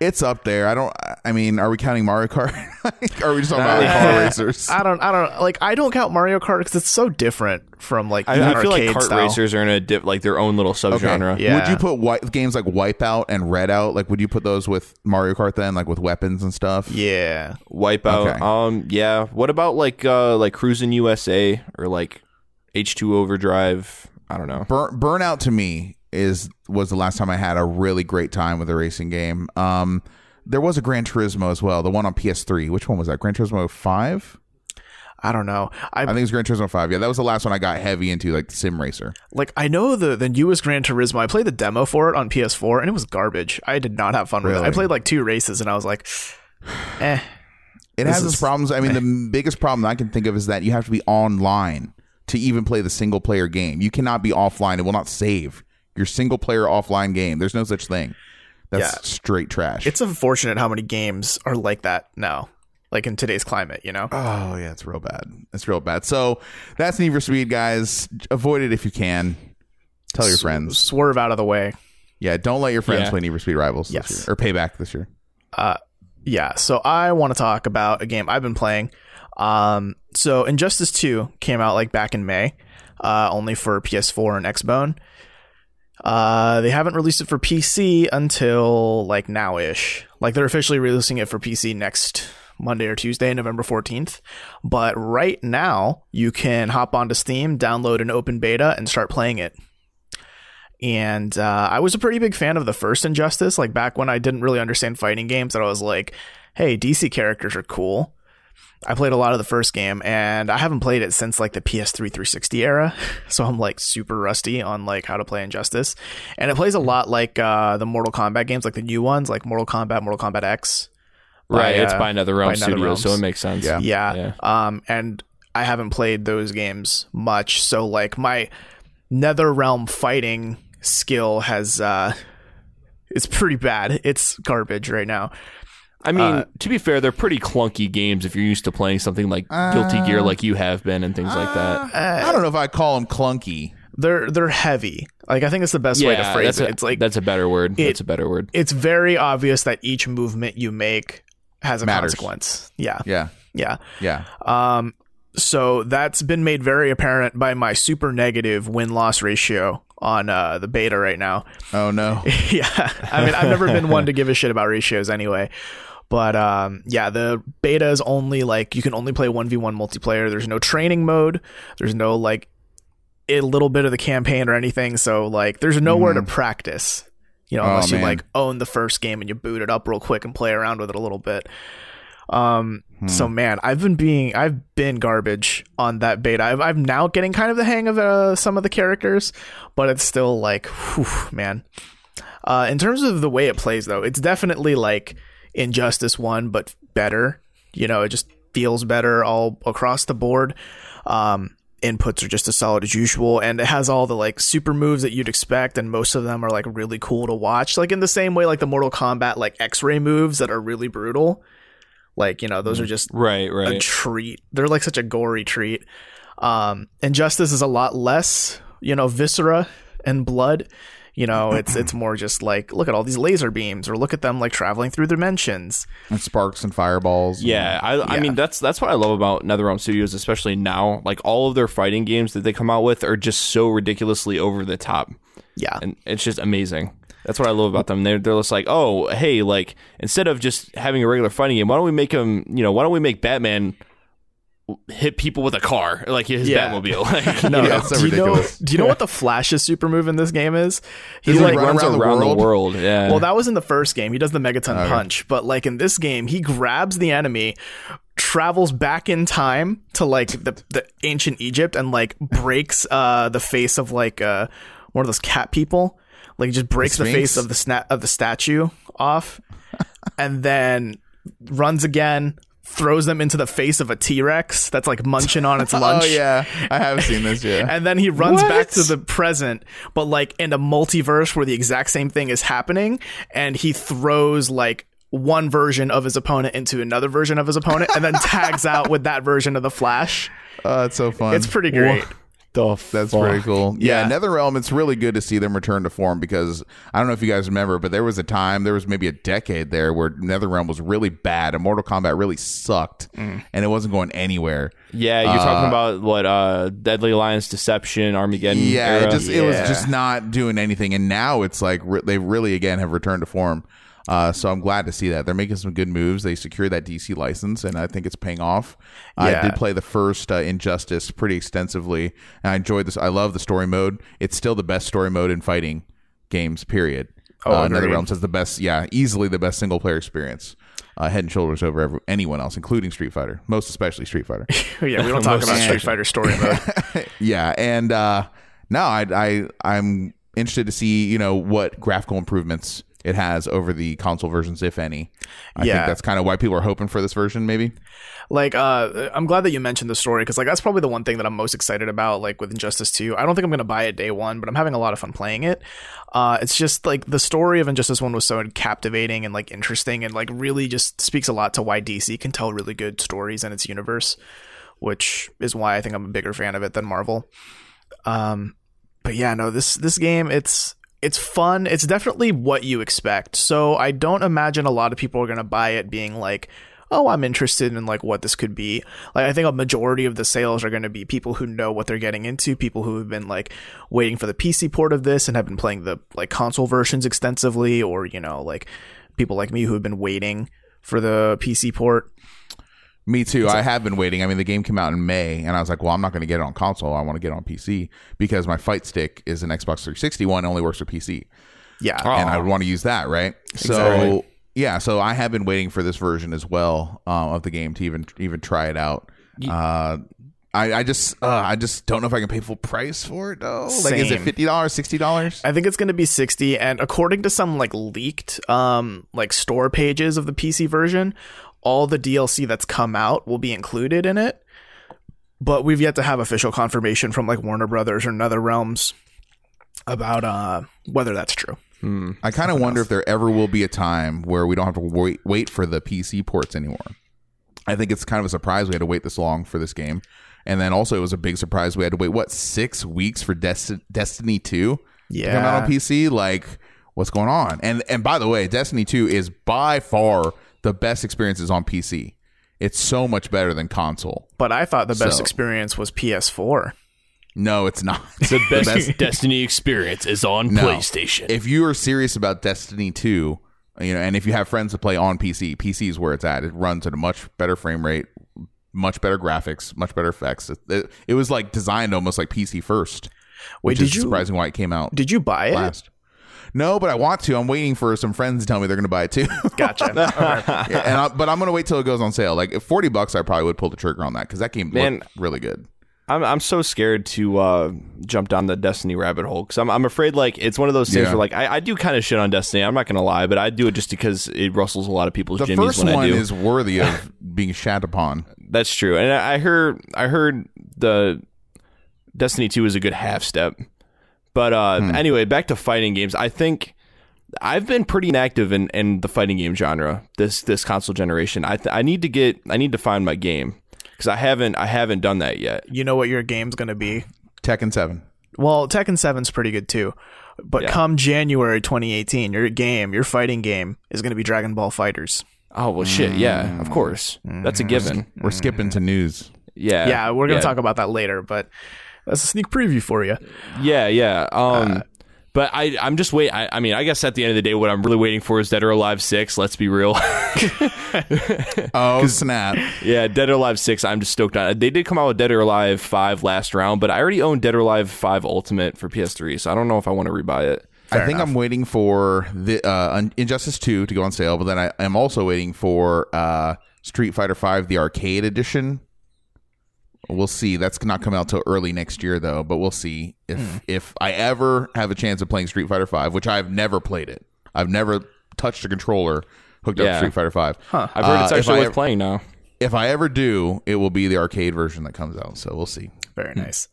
It's up there. I don't. I mean, are we counting Mario Kart? [LAUGHS] Are we just talking about car [LAUGHS] racers? I don't. I don't like. I don't count Mario Kart because it's so different from like I, the I feel like kart style. racers are in a dip, like their own little subgenre. Yeah. Would you put white, games like Wipeout and Redout? Like, would you put those with Mario Kart then, like with weapons and stuff? Yeah, Wipeout. Okay. Um, yeah. What about like uh like Cruis'n USA or like H two Overdrive? I don't know. Bur- Burnout to me is was the last time I had a really great time with a racing game. Um, there was a Gran Turismo as well, the one on PS3. Which one was that? Gran Turismo Five? I don't know. I, I think it's Gran Turismo Five. Yeah, that was the last one I got heavy into, like sim racer. like. I know the the newest Gran Turismo. I played the demo for it on PS4 and it was garbage. I did not have fun with it. I played like two races and I was like, [SIGHS] eh. It has its problems. I mean, the biggest problem I can think of is that you have to be online to even play the single player game. You cannot be offline. It will not save your single player offline game. There's no such thing. That's Yeah. straight trash. It's unfortunate how many games are like that now, like in today's climate. You know. oh yeah, it's real bad. It's real bad. So that's Need for Speed, guys. Avoid it if you can. Tell your friends. Swerve out of the way. Yeah, don't let your friends Yeah. play Need for Speed Rivals Yes. this year or Payback this year. Yeah, so I want to talk about a game I've been playing. Um, so Injustice 2 came out like back in May, uh, only for PS4 and Xbone. Uh, they haven't released it for PC until like now-ish. Like they're officially releasing it for PC next Monday or Tuesday, November 14th. But right now, you can hop onto Steam, download an open beta, and start playing it. And uh, I was a pretty big fan of the first Injustice, like back when I didn't really understand fighting games, that I was like, hey, DC characters are cool. I played a lot of the first game, and I haven't played it since like the PS3 360 era, [LAUGHS] so I'm like super rusty on like how to play Injustice. And it plays a lot like uh, the Mortal Kombat games, like the new ones, like Mortal Kombat, Mortal Kombat X. Right. by, it's uh, by NetherRealm by Studios, so it makes sense. Yeah. Yeah. Yeah. Um, and I haven't played those games much, so like my NetherRealm fighting skill has uh, it's pretty bad. It's garbage right now. I mean, Uh, to be fair, they're pretty clunky games if you're used to playing something like Guilty Gear, like you have been, and things like that. I don't know if I call them clunky. They're they're heavy. Like I think it's the best way to phrase that's it. a, it's like that's a better word. it- that's a better word. it's very obvious that each movement you make has a Matters. consequence. Yeah. Yeah, Yeah. yeah. Um, so that's been made very apparent by my super negative win loss ratio on uh, the beta right now. Oh no. [LAUGHS] yeah, I mean, I've never been one to [LAUGHS] give a shit about ratios anyway. But um, yeah, the beta is only like you can only play one v one multiplayer. There's no training mode. There's no like a little bit of the campaign or anything. So like, there's nowhere to practice. You know, Oh, unless you like own the first game and you boot it up real quick and play around with it a little bit. Um, so man, I've been being, I've been garbage on that beta. I've, I'm now getting kind of the hang of uh, some of the characters, but it's still like, whew, man. Uh, in terms of the way it plays, though, it's definitely like Injustice One, but better. You know, it just feels better all across the board. Um, inputs are just as solid as usual, and it has all the like super moves that you'd expect, and most of them are like really cool to watch. Like in the same way, like the Mortal Kombat like X-ray moves that are really brutal. Like you know, those are just Right, a right. treat. They're like such a gory treat. Um, Injustice is a lot less, you know, viscera and blood. You know, [CLEARS THROAT] it's it's more just like look at all these laser beams, or look at them like traveling through dimensions. And sparks and fireballs. Yeah, I, I Yeah. mean that's that's what I love about NetherRealm Studios, especially now. Like all of their fighting games that they come out with are just so ridiculously over the top, Yeah, and it's just amazing. That's what I love about them. They're they're just like, oh, hey, like instead of just having a regular fighting game, why don't we make them? You know, why don't we make Batman hit people with a car, like his Yeah. Batmobile? [LAUGHS] Like, [LAUGHS] no, Yeah, no. it's so do you know? ridiculous. Do you know what the [LAUGHS] Flash's super move in this game is? He Does he like run runs around around, the the, world? world. Yeah. Well, that was in the first game. He does the Megaton Okay. punch, but like in this game, he grabs the enemy, travels back in time to like the, the ancient Egypt, and like breaks uh the face of like uh one of those cat people. Like he just breaks the, Sphinx? face of the sna- of the statue off, and then runs again. Throws them into the face of a T-Rex that's like munching on its [LAUGHS] oh, lunch. Oh yeah, I have seen this. Yeah, [LAUGHS] And then he runs What? back to the present, but like in a multiverse where the exact same thing is happening, and he throws like one version of his opponent into another version of his opponent, and then tags [LAUGHS] out with that version of the Flash. oh, it's so fun. It's pretty great. The That's fuck? pretty cool. Yeah, Yeah. NetherRealm. It's really good to see them return to form because I don't know if you guys remember, but there was a time, there was maybe a decade there where NetherRealm was really bad and Mortal Kombat really sucked, Mm. and it wasn't going anywhere. Yeah, you're talking about what uh Deadly Alliance Deception, Armageddon. Yeah, era? it just it was just not doing anything, and now it's like re- they really again have returned to form. Uh, so I'm glad to see that they're making some good moves. They secured that DC license, and I think it's paying off. I did play the first uh, Injustice pretty extensively, and I enjoyed this. I love the story mode. It's still the best story mode in fighting games. Period. Oh, uh. NetherRealms has the best, yeah, easily the best single player experience, uh, head and shoulders over every, anyone else, including Street Fighter, most especially Street Fighter. [LAUGHS] yeah, we don't talk [LAUGHS] about Street. Fighter story mode. [LAUGHS] yeah, and uh, no, I, I I'm interested to see you know what graphical improvements it has over the console versions, if any. I Yeah. think that's kind of why people are hoping for this version, maybe. like uh i'm glad that you mentioned the story because like that's probably the one thing that i'm most excited about like with injustice 2 i don't think i'm gonna buy it day one but i'm having a lot of fun playing it uh it's just like the story of injustice 1 was so captivating and like interesting and like really just speaks a lot to why dc can tell really good stories in its universe which is why i think i'm a bigger fan of it than marvel um but yeah no this this game it's it's fun. It's definitely what you expect. So i don't imagine a lot of people are going to buy it being like oh i'm interested in like what this could be. Like i think a majority of the sales are going to be people who know what they're getting into people who have been like waiting for the pc port of this and have been playing the like console versions extensively or you know like people like me who have been waiting for the pc port Me too. I have been waiting. I mean, the game came out in May, and I was like, well, I'm not going to get it on console. I want to get it on PC because my fight stick is an Xbox 360 one, and only works for PC. yeah and I would want to use that, right? So yeah, so I have been waiting for this version as well uh, of the game to even even try it out. Uh, I, I just uh, I just don't know if I can pay full price for it though. Like, is it fifty dollars, sixty dollars? I think it's going to be 60 and according to some like leaked um like store pages of the PC version, all the DLC that's come out will be included in it. But we've yet to have official confirmation from like Warner Brothers or NetherRealms about uh whether that's true. I kind of wonder if there ever will be a time where we don't have to wait wait for the PC ports anymore. I think it's kind of a surprise we had to wait this long for this game, and then also it was a big surprise we had to wait what six weeks for Desti- Destiny Two to come out on PC. Like, what's going on? And and by the way, Destiny Two is by far the best experience is on PC. It's so much better than console. But I thought the best So- experience was PS4. No, it's not. [LAUGHS] [LAUGHS] The best Destiny experience is on No. PlayStation. If you are serious about Destiny 2, you know, and if you have friends to play on PC, PC is where it's at. It runs at a much better frame rate, much better graphics, much better effects. It, it, it was like designed almost like PC first. Wait, which did is you surprising why it came out did you buy it? last. No, but I want to. I'm waiting for some friends to tell me they're going to buy it too. Gotcha. [LAUGHS] Okay. Yeah, and I, but I'm going to wait till it goes on sale. Like if 40 bucks, I probably would pull the trigger on that because that game Man. looked really good. I'm I'm so scared to uh, jump down the Destiny rabbit hole because I'm I'm afraid like it's one of those things Yeah. where like I, I do kind of shit on Destiny. I'm not gonna lie, but I do it just because it rustles a lot of people's The jimmies first one is worthy of [LAUGHS] being shat upon. That's true, and I I heard I heard the Destiny Two is a good half step, but uh, Hmm. anyway, back to fighting games. I think I've been pretty inactive in, in the fighting game genre this this console generation. I th- I need to get I need to find my game because I haven't I haven't done that yet. you know what your game's going to be? Tekken 7. Well, Tekken 7's pretty good too. But Yeah. come January 2018, your game, your fighting game is going to be Dragon Ball FighterZ. Oh well, shit. Yeah, of course. That's a given. We're skipping to news. Yeah. yeah, we're going to yeah. talk about that later, but that's a sneak preview for you. Yeah, yeah. Um, Uh, but I, I'm just wait. I, I mean, I guess at the end of the day, what I'm really waiting for is Dead or Alive Six. Let's be real. [LAUGHS] Oh, [LAUGHS] snap. yeah, Dead or Alive Six. I'm just stoked on. it. They did come out with Dead or Alive Five last round, but I already own Dead or Alive Five Ultimate for PS3, so I don't know if I want to rebuy it. I think I'm waiting for the uh, Injustice 2 to go on sale, but then I am also waiting for uh, Street Fighter 5 the arcade edition. We'll see. That's not coming out till early next year though, but we'll see if if I ever have a chance of playing Street Fighter 5, which I've never played it. I've never touched a controller hooked up Yeah. to Street Fighter 5. Huh. I've heard it's Uh, if actually I worth ever- playing now. if I ever do, it will be the arcade version that comes out. So we'll see. Very nice.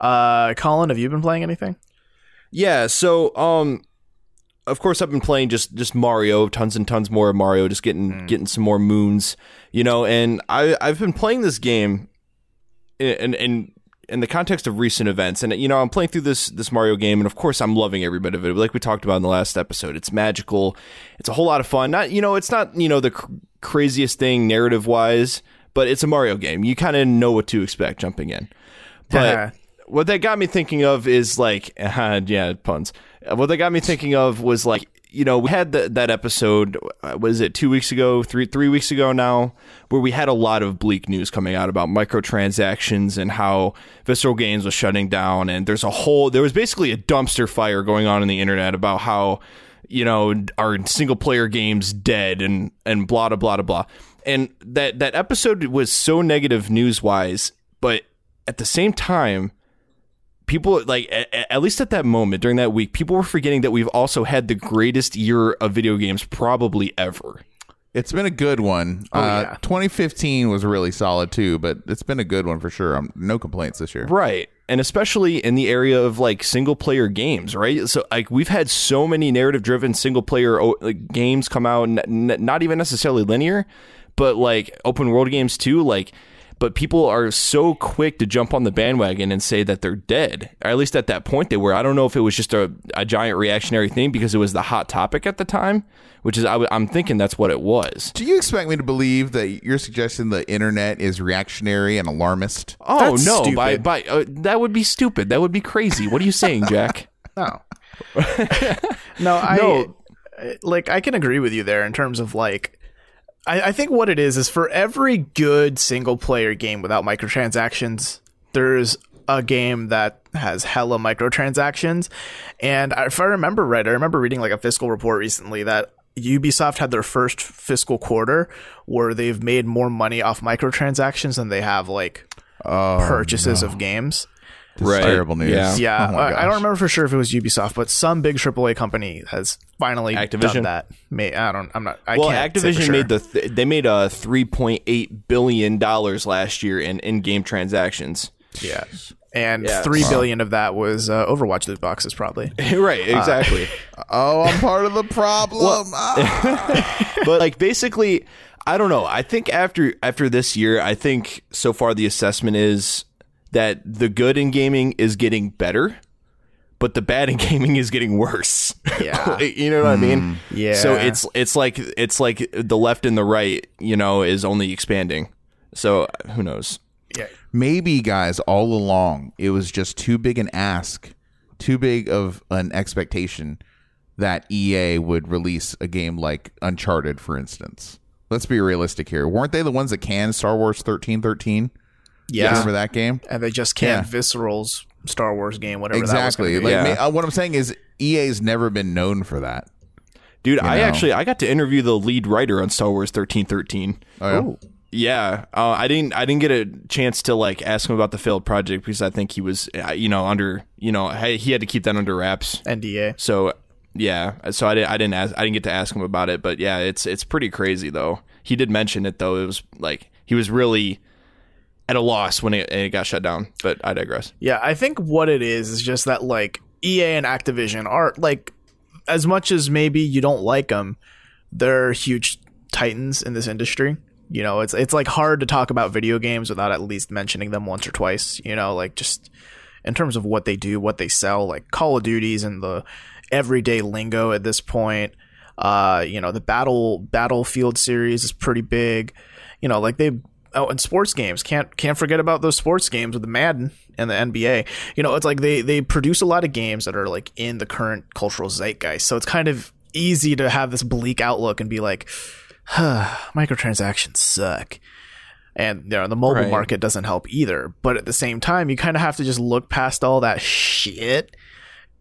Uh, Colin, have you been playing anything? Yeah, so um of course I've been playing just just Mario, tons and tons more of Mario, just getting getting some more moons, you know, and I I've been playing this game in in in the context of recent events and you know I'm playing through this this Mario game and of course I'm loving every bit of it like we talked about in the last episode. It's magical. It's a whole lot of fun. Not you know it's not you know the cr- craziest thing narrative wise but it's a Mario game. You kind of know what to expect jumping in. But what that got me thinking of is like, uh, [LAUGHS] yeah, puns. What that got me thinking of was like, you know, we had the, that episode. Uh, was it two weeks ago, three three weeks ago now, where we had a lot of bleak news coming out about microtransactions and how Visceral Games was shutting down, and there's a whole there was basically a dumpster fire going on in the internet about how you know our single player games dead and and blah blah blah blah. And that that episode was so negative news wise, but at the same time people like at, at least at that moment during that week people were forgetting that we've also had the greatest year of video games probably ever It's been a good one. Oh, uh, yeah. 2015 was really solid too, but it's been a good one for sure. Um, no complaints this year. right and especially in the area of like single player games right so like we've had so many narrative driven single player o- like, games come out n- n- not even necessarily linear but like open world games too like but people are so quick to jump on the bandwagon and say that they're dead or at least at that point they were i don't know if it was just a, a giant reactionary thing because it was the hot topic at the time which is I w- i'm thinking that's what it was Do you expect me to believe that you're suggesting the internet is reactionary and alarmist? oh That's no by, by uh, that would be stupid that would be crazy what are you saying [LAUGHS] jack No. [LAUGHS] no, I No. like I can agree with you there in terms of like I, I think what it is is for every good single player game without microtransactions, there's a game that has hella microtransactions. And if I remember right, I remember reading like a fiscal report recently that Ubisoft had their first fiscal quarter where they've made more money off microtransactions than they have like Oh, purchases of games. This is terrible news. Yeah. Yeah, Oh I- I don't remember for sure if it was Ubisoft, but some big AAA company has finally Activision? done that. May I don't. I'm not. I well, can't say for Activision sure. made the th- they made a three point eight billion dollars last year in in game transactions. yeah, and Yeah. three billion of that was uh, Overwatch loot boxes, probably. [LAUGHS] right, exactly. [LAUGHS] Oh, I'm part of the problem. [LAUGHS] Ah. but like basically, I don't know. I think after after this year, I think so far the assessment is that the good in gaming is getting better, but the bad in [LAUGHS] gaming is getting worse. Yeah. [LAUGHS] you know what I mean? Mm. Yeah. So it's it's like it's like the left and the right, you know, is only expanding. So uh, who knows? yeah, Maybe, guys, all along, it was just too big an ask, too big of an expectation that EA would release a game like Uncharted, for instance. Let's be realistic here. Weren't they the ones that canned Star Wars 1313? Yeah. Remember that game? and they just can't Yeah. Visceral's Star Wars game, whatever Exactly. that was. Like Yeah. uh, what I'm saying is EA's never been known for that. Dude, I know. actually I got to interview the lead writer on Star Wars thirteen thirteen. Oh, yeah? Yeah, uh, I didn't. I didn't get a chance to like ask him about the failed project because I think he was, uh, you know, under, you know, he he had to keep that under wraps. NDA. So yeah, so I didn't. I didn't ask. I didn't get to ask him about it. But yeah, it's it's pretty crazy though. He did mention it though. It was like he was really at a loss when it, it got shut down. But I digress. Yeah, I think what it is is just that like EA and Activision are like as much as maybe you don't like them, they're huge titans in this industry. You know, it's it's like hard to talk about video games without at least mentioning them once or twice, you know, like just in terms of what they do, what they sell, like Call of Duties and the everyday lingo at this point. Uh, you know, the battle Battlefield series is pretty big. You know, like they oh, and sports games can't can't forget about those sports games with the Madden and the NBA. You know, it's like they they produce a lot of games that are like in the current cultural zeitgeist. So it's kind of easy to have this bleak outlook and be like, huh, microtransactions suck. And you know, the mobile Right. market doesn't help either. But at the same time, you kind of have to just look past all that shit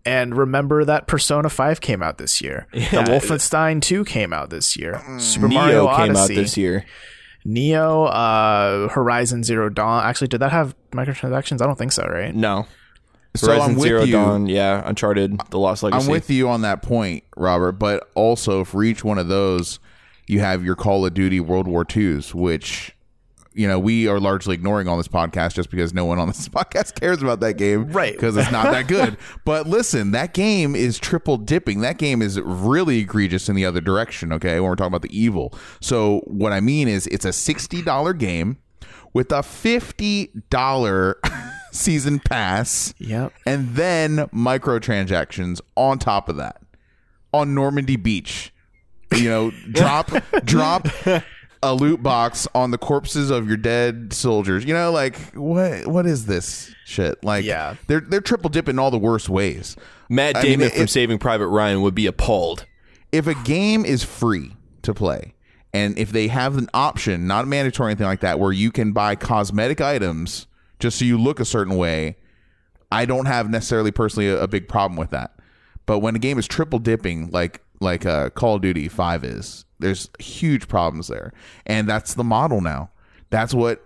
and remember that Persona 5 came out this year. Yeah. The Wolfenstein 2 came out this year. Super Neo Mario came out this year. Neo, uh, Horizon Zero Dawn. Actually, did that have microtransactions? I don't think so, right? No. So Horizon I'm with Zero you. Dawn, yeah, Uncharted, The Lost Legacy. I'm with you on that point, Robert. But also, for each one of those, you have your Call of Duty World War IIs, which you know we are largely ignoring on this podcast just because no one on this [LAUGHS] podcast cares about that game, Right. Because it's not that good. [LAUGHS] but listen, that game is triple dipping. That game is really egregious in the other direction. Okay, when we're talking about the evil. So what I mean is, it's a sixty dollar game with a fifty dollar [LAUGHS] season pass. Yep. And then microtransactions on top of that. On Normandy Beach. You know, drop drop a loot box on the corpses of your dead soldiers. You know, like what what is this shit? Like Yeah. they're they're triple dipping in all the worst ways. Matt I mean, Damon from it- Saving Private Ryan would be appalled. if a game is free to play and if they have an option not mandatory or anything like that where you can buy cosmetic items just so you look a certain way i don't have necessarily personally a, a big problem with that but when a game is triple dipping like like uh, call of duty 5 is there's huge problems there and that's the model now that's what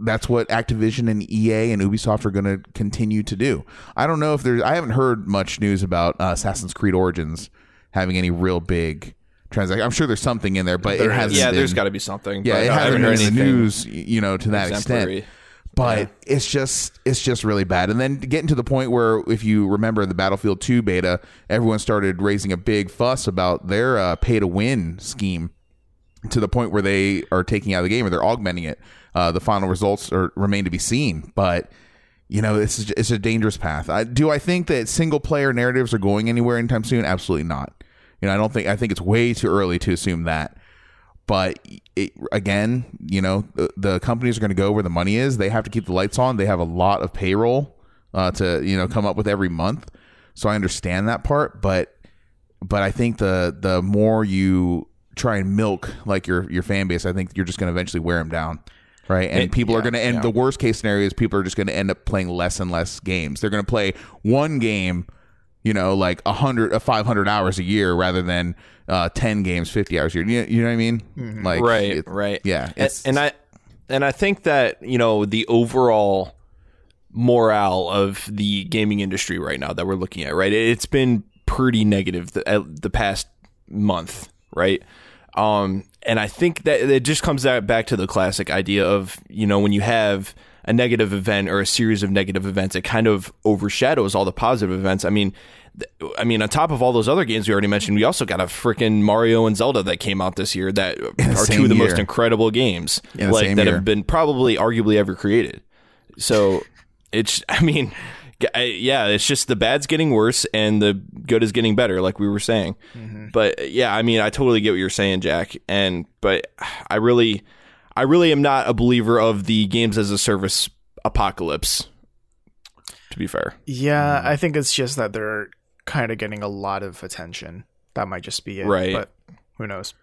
that's what Activision and EA and Ubisoft are going to continue to do. I don't know if there's. I haven't heard much news about uh, Assassin's Creed Origins having any real big transaction. I'm sure there's something in there, but it hasn't. Yeah, there's got to be something. Yeah, but it I hasn't haven't been heard in the news, you know, to that exemplary. extent. But it's just it's just really bad. And then getting to the point where, if you remember the Battlefield 2 beta, everyone started raising a big fuss about their uh, pay to win scheme to the point where they are taking out the game or they're augmenting it. Uh, the final results are remain to be seen, but you know it's it's a dangerous path. I, do I think that single player narratives are going anywhere anytime soon? Absolutely not. You know, I don't think I think it's way too early to assume that. But it, again, you know, the, the companies are going to go where the money is. They have to keep the lights on. They have a lot of payroll uh, to you know come up with every month. So I understand that part, but but I think the the more you try and milk like your your fan base, I think you're just going to eventually wear them down, right? And It- people are going to end. yeah. The worst case scenario is people are just going to end up playing less and less games. They're going to play one game, you know, like a hundred, five hundred hours a year rather than uh, ten games, fifty hours a year. You, you know what I mean? Like right, it- right. Yeah, and, it's- and I and I think that you know the overall morale of the gaming industry right now that we're looking at, right? It's been pretty negative the, uh, the past month, right? Um, and I think that it just comes back to the classic idea of you know when you have a negative event or a series of negative events, it kind of overshadows all the positive events. I mean, th- I mean, on top of all those other games we already mentioned, we also got a freaking Mario and Zelda that came out this year that [LAUGHS] are two of the most incredible games In the like that year. have been probably arguably ever created. So [LAUGHS] it's, I mean, g- I- yeah, it's just the bad's getting worse and the good is getting better, like we were saying. But yeah, I mean, I totally get what you're saying, Jack. And but I really, I really am not a believer of the games as a service apocalypse. To be fair, Yeah, I think it's just that they're kind of getting a lot of attention. That might just be it. Right. But who knows?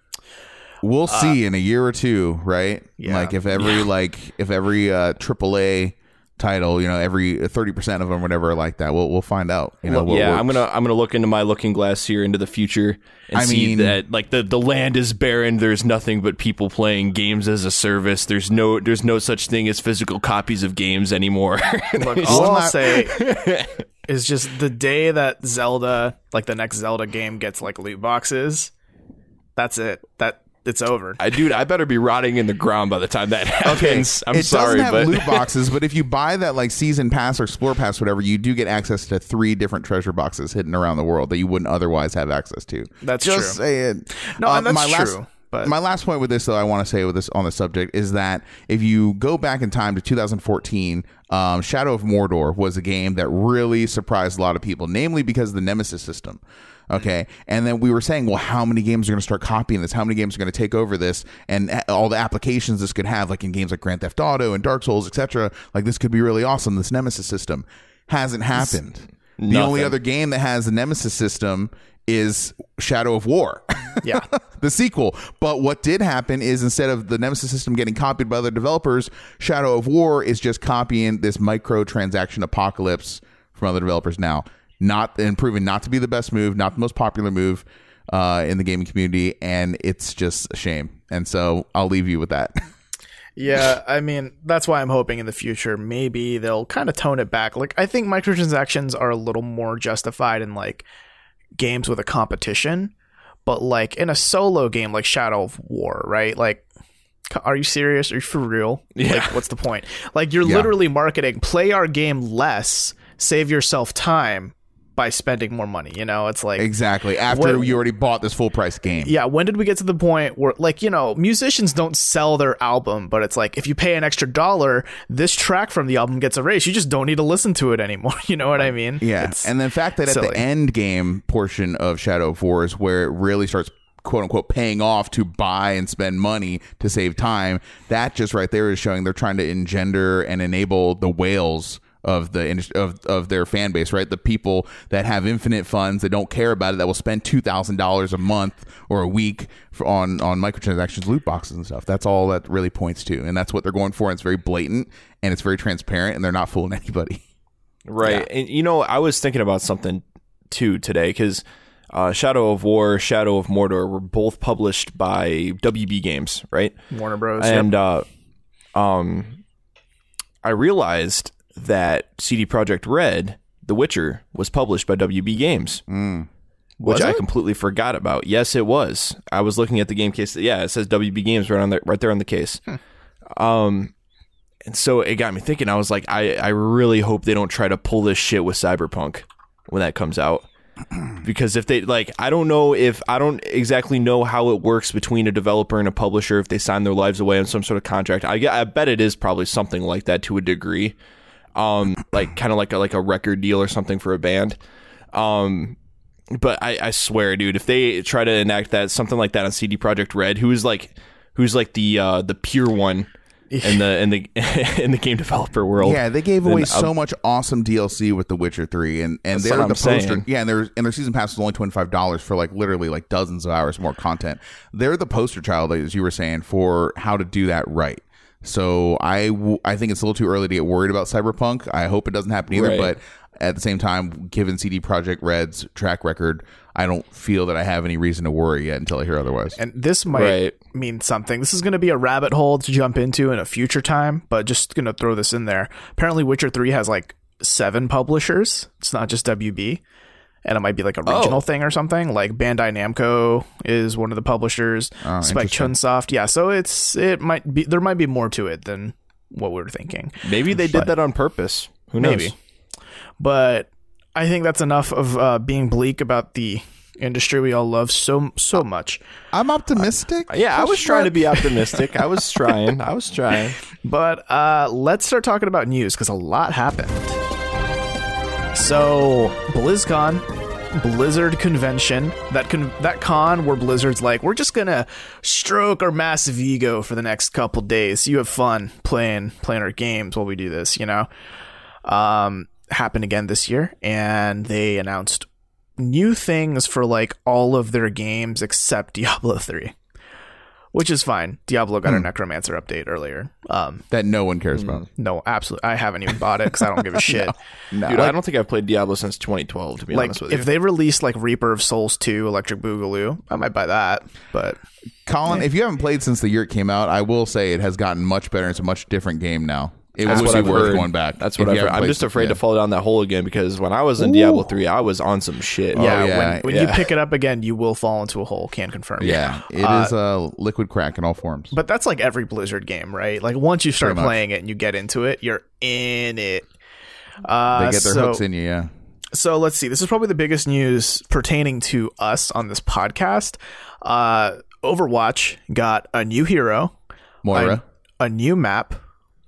We'll see in a year or two, right? Yeah. Like if every like if every uh AAA title, you know, every uh, thirty percent of them, whatever, like that. We'll we'll find out. You know, we'll, yeah, we'll- I'm gonna I'm gonna look into my looking glass here into the future and I see mean- that like the the land is barren. There's nothing but people playing games as a service. There's no there's no such thing as physical copies of games anymore. [LAUGHS] Look, all I'll say [LAUGHS] is just the day that Zelda, like the next Zelda game, gets like loot boxes. That's it. That it's over. I dude, I better be rotting in the ground by the time that [LAUGHS] happens. I'm it sorry, doesn't have but loot [LAUGHS] boxes, but if you buy that like season pass or explore pass, whatever, you do get access to three different treasure boxes hidden around the world that you wouldn't otherwise have access to. That's Just true. saying. No, Uh, and that's my last, true, but- my last point with this, though, I want to say with this on the subject is that if you go back in time to 2014, um, Shadow of Mordor was a game that really surprised a lot of people, namely because of the Nemesis system. Okay. And then we were saying, well, how many games are going to start copying this? How many games are going to take over this? And all the applications this could have, like in games like Grand Theft Auto and Dark Souls, etc. Like this could be really awesome. This Nemesis system hasn't happened. The only other game that has the Nemesis system is Shadow of War. [LAUGHS] Yeah. the sequel. But what did happen is instead of the Nemesis system getting copied by other developers, Shadow of War is just copying this microtransaction apocalypse from other developers now. Not and proven not to be the best move, not the most popular move uh, in the gaming community, and it's just a shame. And so I'll leave you with that. [LAUGHS] Yeah, I mean, that's why I'm hoping in the future maybe they'll kind of tone it back. Like I think microtransactions are a little more justified in like games with a competition, but like in a solo game like Shadow of War, right? Like Are you serious? Are you for real? Yeah. Like, what's the point? Like, you're [LAUGHS] Yeah. literally marketing, play our game less, save yourself time by spending more money. You know, it's like, Exactly. After What- you already bought this full price game. yeah, when did we get to the point where, like, you know, musicians don't sell their album, but it's like, if you pay an extra dollar, this track from the album gets erased. You just don't need to listen to it anymore. [LAUGHS] You know what I mean? Yeah, It's- and the fact that at the end game portion of Shadow of War is where it really starts quote unquote paying off to buy and spend money to save time. That just right there is showing they're trying to engender and enable the whales of the of of their fan base, right? The people that have infinite funds that don't care about it that will spend two thousand dollars a month or a week for, on on microtransactions, loot boxes and stuff. That's all that really points to, and that's what they're going for. And it's very blatant and it's very transparent, and they're not fooling [LAUGHS] anybody. Right. And you know, I was thinking about something too today because uh, Shadow of War, Shadow of Mordor were both published by WB Games, right? Warner Bros. and uh, um, I realized that CD Projekt Red, The Witcher, was published by WB Games, which Was I completely forgot about. Yes, it was. I was looking at the game case. Yeah, it says WB Games right on there, right there on the case. Um, and so it got me thinking. I was like, I, I really hope they don't try to pull this shit with Cyberpunk when that comes out. [CLEARS THROAT] Because if they like, I don't know if I don't exactly know how it works between a developer and a publisher if they sign their lives away on some sort of contract. I, I bet it is probably something like that to a degree, um, like kind of like a, like a record deal or something for a band. Um, but I, I swear, dude, if they try to enact that something like that on CD Projekt Red, who's like who's like the uh, the pure one in the in the [LAUGHS] in the game developer world. Yeah, they gave away I'm- so much awesome DLC with The Witcher Three, and and they're the I'm saying. poster. Yeah, and their and their season pass was only twenty five dollars for like literally like dozens of hours more content. They're the poster child, as you were saying, for how to do that right. So I w- I think it's a little too early to get worried about Cyberpunk. I hope it doesn't happen either, Right. but at the same time, given CD Projekt Red's track record, I don't feel that I have any reason to worry yet until I hear otherwise. And this might Right. mean something. This is going to be a rabbit hole to jump into in a future time, but just going to throw this in there. Apparently, Witcher 3 has like seven publishers. It's not just WB. And it might be like a regional Oh. thing or something. Like Bandai Namco is one of the publishers. Oh, Spike. Chunsoft. Yeah, so it's it might be there might be more to it than what we were thinking. Maybe they did that on purpose. Who knows? Maybe. But I think that's enough of uh, being bleak about the industry we all love so so much. I'm optimistic. Yeah, I was trying to be optimistic. I was [LAUGHS] trying. I was trying. [LAUGHS] But uh, let's start talking about news because a lot happened. So BlizzCon, Blizzard convention, that con- that con where Blizzard's like, we're just gonna stroke our massive ego for the next couple days. You have fun playing playing our games while we do this, you know. Um, happened again this year, and they announced new things for like all of their games except [LAUGHS] Diablo three. Which is fine. Diablo got a Necromancer update earlier. Um, that no one cares about. no, absolutely. I haven't even bought it because I don't give a [LAUGHS] shit. No. Dude, I don't think I've played Diablo since 2012, to be like, honest with you, if they released like Reaper of Souls 2, Electric Boogaloo, I might buy that. But Colin, if you haven't played since the year it came out, I will say it has gotten much better. It's a much different game now. It That's would what be I've worth heard. going back. That's what you I've heard. haven't I'm played just afraid yeah. to fall down that hole again because when I was in Diablo 3, I was on some shit. yeah, yeah, when, when you yeah. pick it up again, you will fall into a hole. Can confirm. Yeah, it is a liquid crack in all forms. But that's like every Blizzard game, right? Like once you start Pretty much. playing it and you get into it, you're in it. Uh, they get their so, hooks in you. Yeah. so let's see. This is probably the biggest news pertaining to us on this podcast. Uh, Overwatch got a new hero, Moira. a new map,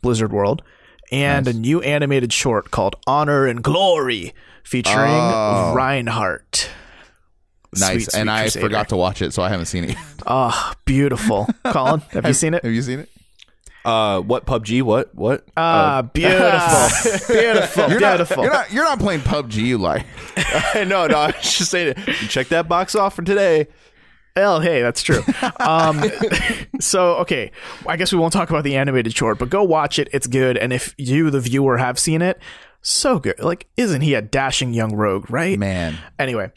Blizzard World, and a new animated short called Honor and Glory featuring Oh. Reinhardt. nice. Sweet, sweet and I Crusader. forgot to watch it, so I haven't seen it. Oh, [LAUGHS] beautiful. Colin, have you seen it? Have you seen it? Uh, what PUBG? What? What? Ah, beautiful. [LAUGHS] beautiful. You're beautiful. not. You're not. You're not playing PUBG. You like. I know. No, I was just saying. it. Check that box off for today. Well, hey, that's true. Um, [LAUGHS] so, okay, I guess we won't talk about the animated short, but go watch it. It's good. And if you, the viewer, have seen it, so good. Like, isn't he a dashing young rogue, right? Man, Anyway,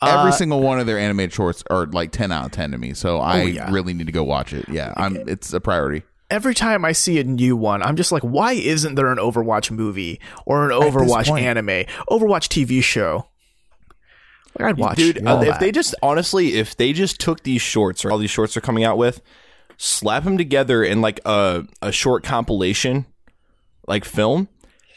every uh, single one of their animated shorts are like ten out of ten to me. So I Oh, yeah. really need to go watch it. Yeah, I'm. It's a priority. every time I see a new one, I'm just like, why isn't there an Overwatch movie or an Overwatch anime, Overwatch TV show? Like, I'd watch Dude, all uh, if that. they just honestly, if they just took these shorts or all these shorts are coming out with, slap them together in like a a short compilation, like film,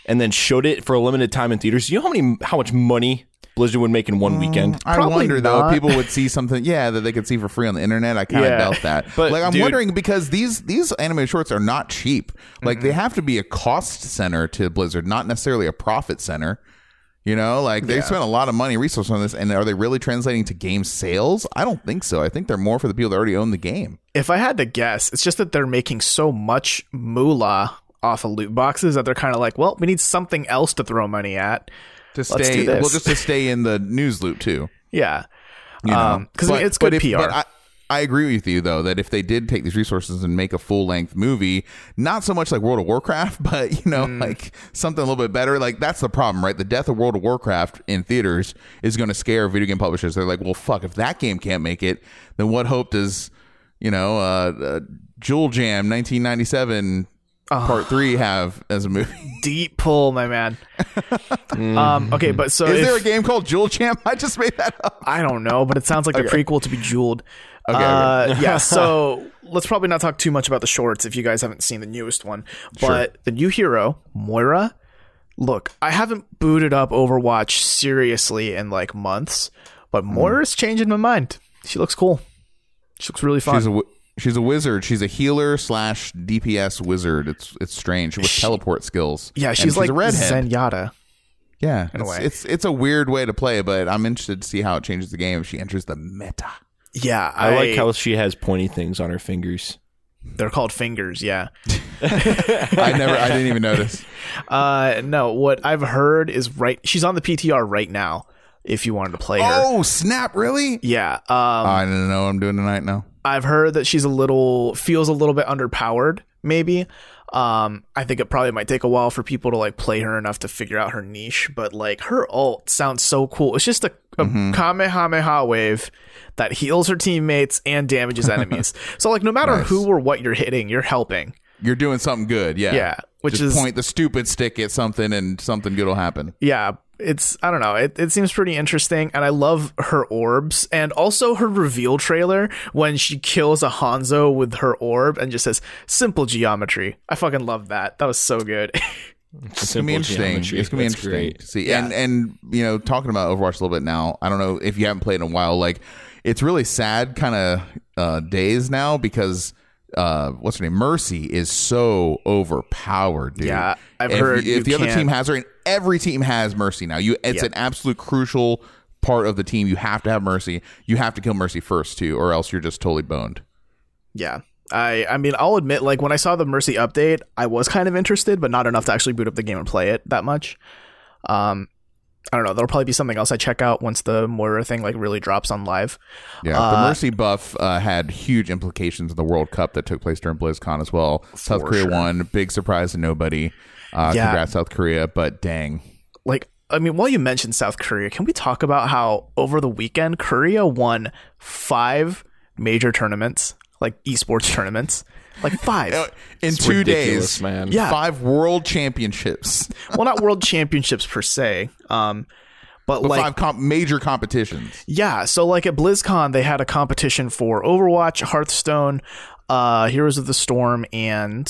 and then showed it for a limited time in theaters. You know how many how much money Blizzard would make in one weekend? I Probably wonder though not. if people would see something, yeah, that they could see for free on the internet. I kind of Yeah. doubt that. [LAUGHS] But, like, I'm dude- wondering because these these anime shorts are not cheap. Like, Mm-hmm. they have to be a cost center to Blizzard, not necessarily a profit center. You know, like they spent a lot of money, resources on this, and are they really translating to game sales? I don't think so. I think they're more for the people that already own the game. If I had to guess, it's just that they're making so much moolah off of loot boxes that they're kind of like, well, we need something else to throw money at. To stay, well, just to stay in the news loop too. [LAUGHS] Yeah. You know, um, because it's good if- PR. But I, I agree with you though that if they did take these resources and make a full length movie, not so much like World of Warcraft, [LAUGHS] but you know, Mm. like something a little bit better. Like that's the problem, right? The death of World of Warcraft in theaters is going to scare video game publishers. They're like, well, fuck, if that game can't make it, then what hope does you know, uh, uh Jewel Jam 1997 Part Three have as a movie? [LAUGHS] Deep pull, my man. [LAUGHS] um, okay, but so Is if- there a game called Jewel Jam? I just made that up. I don't know, but it sounds like the prequel to Bejeweled. Okay, uh, [LAUGHS] yeah, so let's probably not talk too much about the shorts if you guys haven't seen the newest one. But the new hero, Moira, look, I haven't booted up Overwatch seriously in like months, but Hmm. Moira's changing my mind. She looks cool. She looks really fun. She's a she's a wizard. She's a healer slash DPS wizard. It's it's strange with teleport skills. yeah, And she's, like a redhead. Zenyatta. yeah, a it's, way. it's it's a weird way to play, but I'm interested to see how it changes the game if she enters the meta. Yeah, I like how she has pointy things on her fingers. they're called fingers. Yeah. [LAUGHS] I never, I didn't even notice. [LAUGHS] Uh, no, what I've heard is right. She's on the PTR right now. If you wanted to play her, Oh snap! Really? yeah. Um, I don't know what I'm doing tonight now. I've heard that she's a little feels a little bit underpowered. Maybe. Um, I think it probably might take a while for people to like play her enough to figure out her niche. But like her ult sounds so cool. It's just a, a Kamehameha wave that heals her teammates and damages enemies. [LAUGHS] so like no matter Nice. who or what you're hitting, you're helping. You're doing something good. Yeah. Yeah, which Just is point the stupid stick at something and something good will happen. yeah it's i don't know it, it seems pretty interesting and i love her orbs and also her reveal trailer when she kills a hanzo with her orb and just says simple geometry i fucking love that that was so good It's gonna be interesting. It's gonna be interesting to see. Yeah. And and you know, talking about Overwatch a little bit now. I don't know if you haven't played in a while. Like, it's really sad kind of uh, days now because uh, what's her name? Mercy is so overpowered, dude. Yeah, I've if, heard if the other can't- team has her, and every team has Mercy now. You, it's Yeah. an absolute crucial part of the team. You have to have Mercy. You have to kill Mercy first too, or else you're just totally boned. yeah i i mean i'll admit like when i saw the mercy update i was kind of interested but not enough to actually boot up the game and play it that much um I don't know. There'll probably be something else I check out once the Moira thing like really drops on live. Yeah, the Uh, Mercy buff uh, had huge implications in the World Cup that took place during BlizzCon as well. South Korea sure. won, big surprise to nobody. Uh, Yeah. Congrats, South Korea, but dang, like I mean, while you mentioned South Korea, can we talk about how over the weekend Korea won five major tournaments, like esports tournaments, like five. in It's two days, man. Yeah. five world championships, [LAUGHS] well, not world championships per se, um, but, but like five comp- major competitions. yeah. So like at BlizzCon, they had a competition for Overwatch, Hearthstone, uh, Heroes of the Storm, and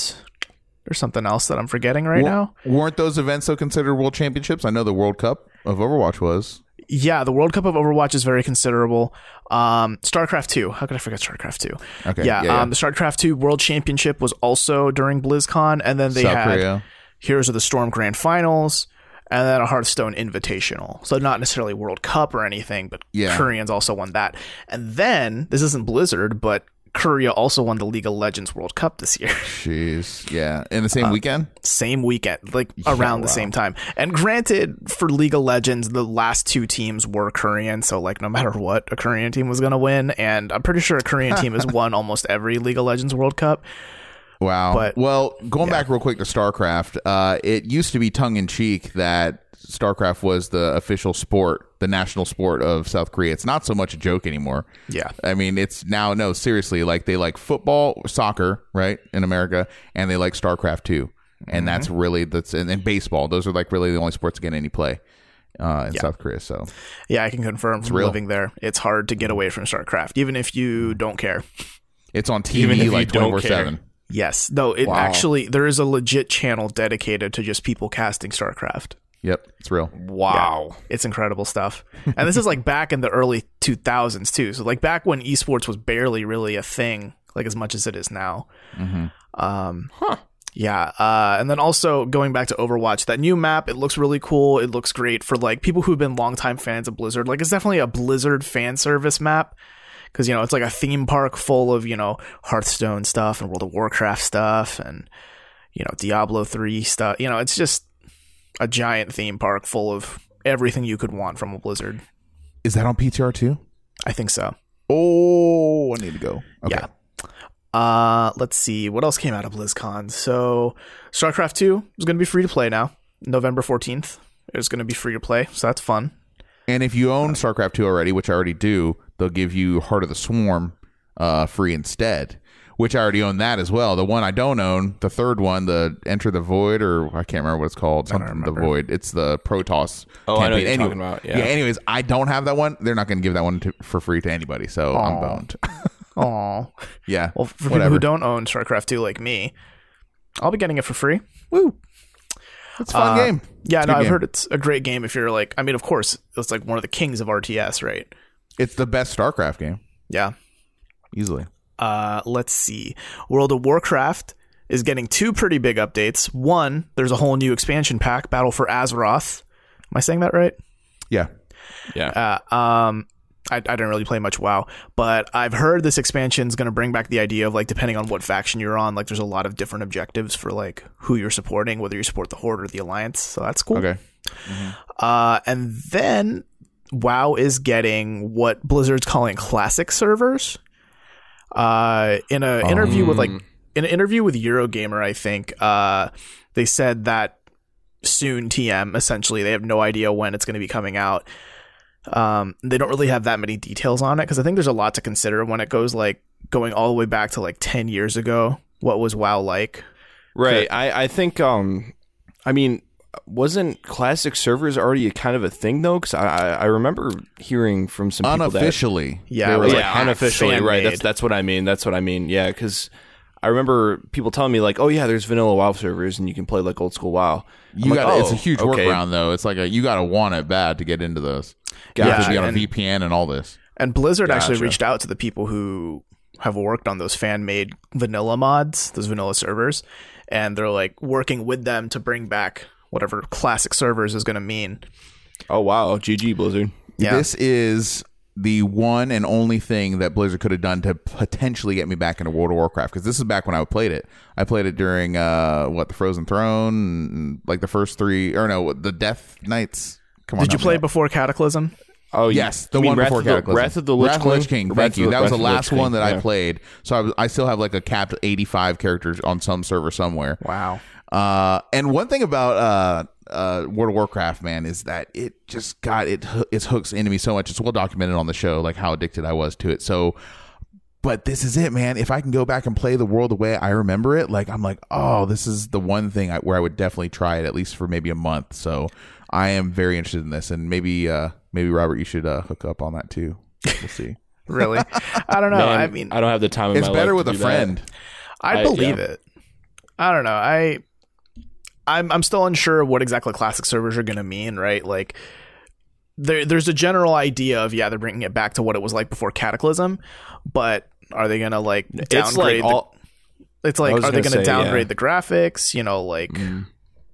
there's something else that I'm forgetting right now. Weren't those events so considered world championships? I know the World Cup of Overwatch was. Yeah, the World Cup of Overwatch is very considerable. Um, StarCraft 2. How could I forget StarCraft 2? Okay, Yeah, yeah, yeah. Um, the StarCraft 2 World Championship was also during BlizzCon, and then they South had Korea. Heroes of the Storm Grand Finals, and then a Hearthstone Invitational. So not necessarily World Cup or anything, but Yeah. Koreans also won that. And then this isn't Blizzard, but Korea also won the League of Legends World Cup this year. [LAUGHS] Jeez, yeah, in the Uh, same weekend. same weekend, like around the same time. And granted, for League of Legends, the last two teams were Korean, so like no matter what, a Korean team was gonna win. And I'm pretty sure a Korean team has [LAUGHS] won almost every League of Legends World Cup. Wow. But- well, going back real quick to StarCraft, uh, it used to be tongue in cheek that StarCraft was the official sport, the national sport of South Korea. It's not so much a joke anymore. Yeah. I mean, it's now no seriously. Like they like football, soccer, right in America, and they like StarCraft too. And mm-hmm. that's really that's and, and baseball. Those are like really the only sports that get any play uh, in South Korea. So Yeah, I can confirm from real. living there, it's hard to get mm-hmm. away from StarCraft, even if you mm-hmm. don't care. It's on TV like don't twenty four seven. Yes. No, it Wow. actually there is a legit channel dedicated to just people casting StarCraft. Yep, it's real. Wow. It's incredible stuff. And this is like back in the early 2000s too. So like back when esports was barely really a thing like as much as it is now. Um Huh. yeah, uh, and then also going back to Overwatch, that new map, it looks really cool. It looks great for like people who've been longtime fans of Blizzard. Like it's definitely a Blizzard fan service map because you know it's like a theme park full of you know Hearthstone stuff and World of Warcraft stuff and you know Diablo three stuff. You know, it's just a giant theme park full of everything you could want from a Blizzard. Is that on PTR too? I think so. Oh, I need to go. Okay. Yeah. Uh, let's see what else came out of BlizzCon. So, StarCraft Two is going to be free to play now. November fourteenth is going to be free to play, so that's fun. And if you own StarCraft 2 already, which I already do, they'll give you Heart of the Swarm uh, free instead, which I already own that as well. The one I don't own, the third one, the Enter the Void, or I can't remember what it's called. Something the. Void. It's the Protoss. Oh, I know what campaign. you're Anyway- talking about, yeah. anyways, I don't have that one. They're not going to give that one to, for free to anybody, so I'm Aw. boned. [LAUGHS] Oh, yeah. well, for people who don't own StarCraft Two like me, I'll be getting it for free. Woo. It's a fun Uh, game. Yeah, It's no, I've game. heard it's a great game. If you're like, I mean, of course, it's like one of the kings of RTS, right? It's the best StarCraft game, Yeah. easily. Uh, let's see. World of Warcraft is getting two pretty big updates. One, there's a whole new expansion pack, Battle for Azeroth. Am I saying that right? Yeah. Yeah. Uh, um, I, I didn't really play much WoW, but I've heard this expansion is going to bring back the idea of like depending on what faction you're on, like there's a lot of different objectives for like who you're supporting, whether you support the Horde or the Alliance. So that's cool. Okay. Uh, and then WoW is getting what Blizzard's calling classic servers. Uh, in an interview with like in an interview with Eurogamer, I think uh, they said that soon TM essentially they have no idea when it's going to be coming out. Um, they don't really have that many details on it because I think there's a lot to consider when it goes like going all the way back to like ten years ago. What was WoW like? Right. I, I think, um, I mean, wasn't classic servers already a kind of a thing though? Because I, I I remember hearing from some people that Unofficially. Yeah, they were was like, yeah, ah, unofficially, right? fan-made. That's that's what I mean. That's what I mean. Yeah, because I remember people telling me like, "Oh yeah, there's vanilla WoW servers, and you can play like old school WoW." I'm You like, got it's "Oh, a huge okay." workaround though. It's like a you got to want it bad to get into those. You have to be on a and- VPN and all this. And Blizzard actually reached out to the people who have worked on those fan made vanilla mods, those vanilla servers, and they're like working with them to bring back whatever classic servers is going to mean. Oh wow, GG Blizzard. Yeah. This is the one and only thing that Blizzard could have done to potentially get me back into World of Warcraft because this is back when I played it. I played it during uh what the Frozen Throne, like the first three or no, the Death Knights. Come on, Did you play out. before Cataclysm? Oh Yes, the you mean one Wrath before of the, Cataclysm. Wrath of the Lich Wrath King. Lich King. Thank of you. the- That was Wrath the last one King, that I played. So I, was, I still have like a capped 85 characters on some server somewhere. Wow. Uh, and one thing about uh, uh, World of Warcraft, man, is that it just got it. It hooks into me so much. It's well documented on the show, like how addicted I was to it. So, but this is it, man. If I can go back and play the world the way I remember it, like I'm like, oh, this is the one thing I, where I would definitely try it at least for maybe a month. So, I am very interested in this, and maybe, uh, maybe Robert, you should uh, hook up on that too. We'll see. [LAUGHS] Really? I don't know. Man, I mean, I don't have the time. It's my better life with to a do that. friend. I I- believe yeah. it. I don't know. I I'm I'm still unsure what exactly classic servers are going to mean, right? Like there there's a general idea of yeah, they're bringing it back to what it was like before Cataclysm, but are they going to like downgrade It's like the- all. it's like are they going to downgrade yeah. the graphics, you know, like Mm.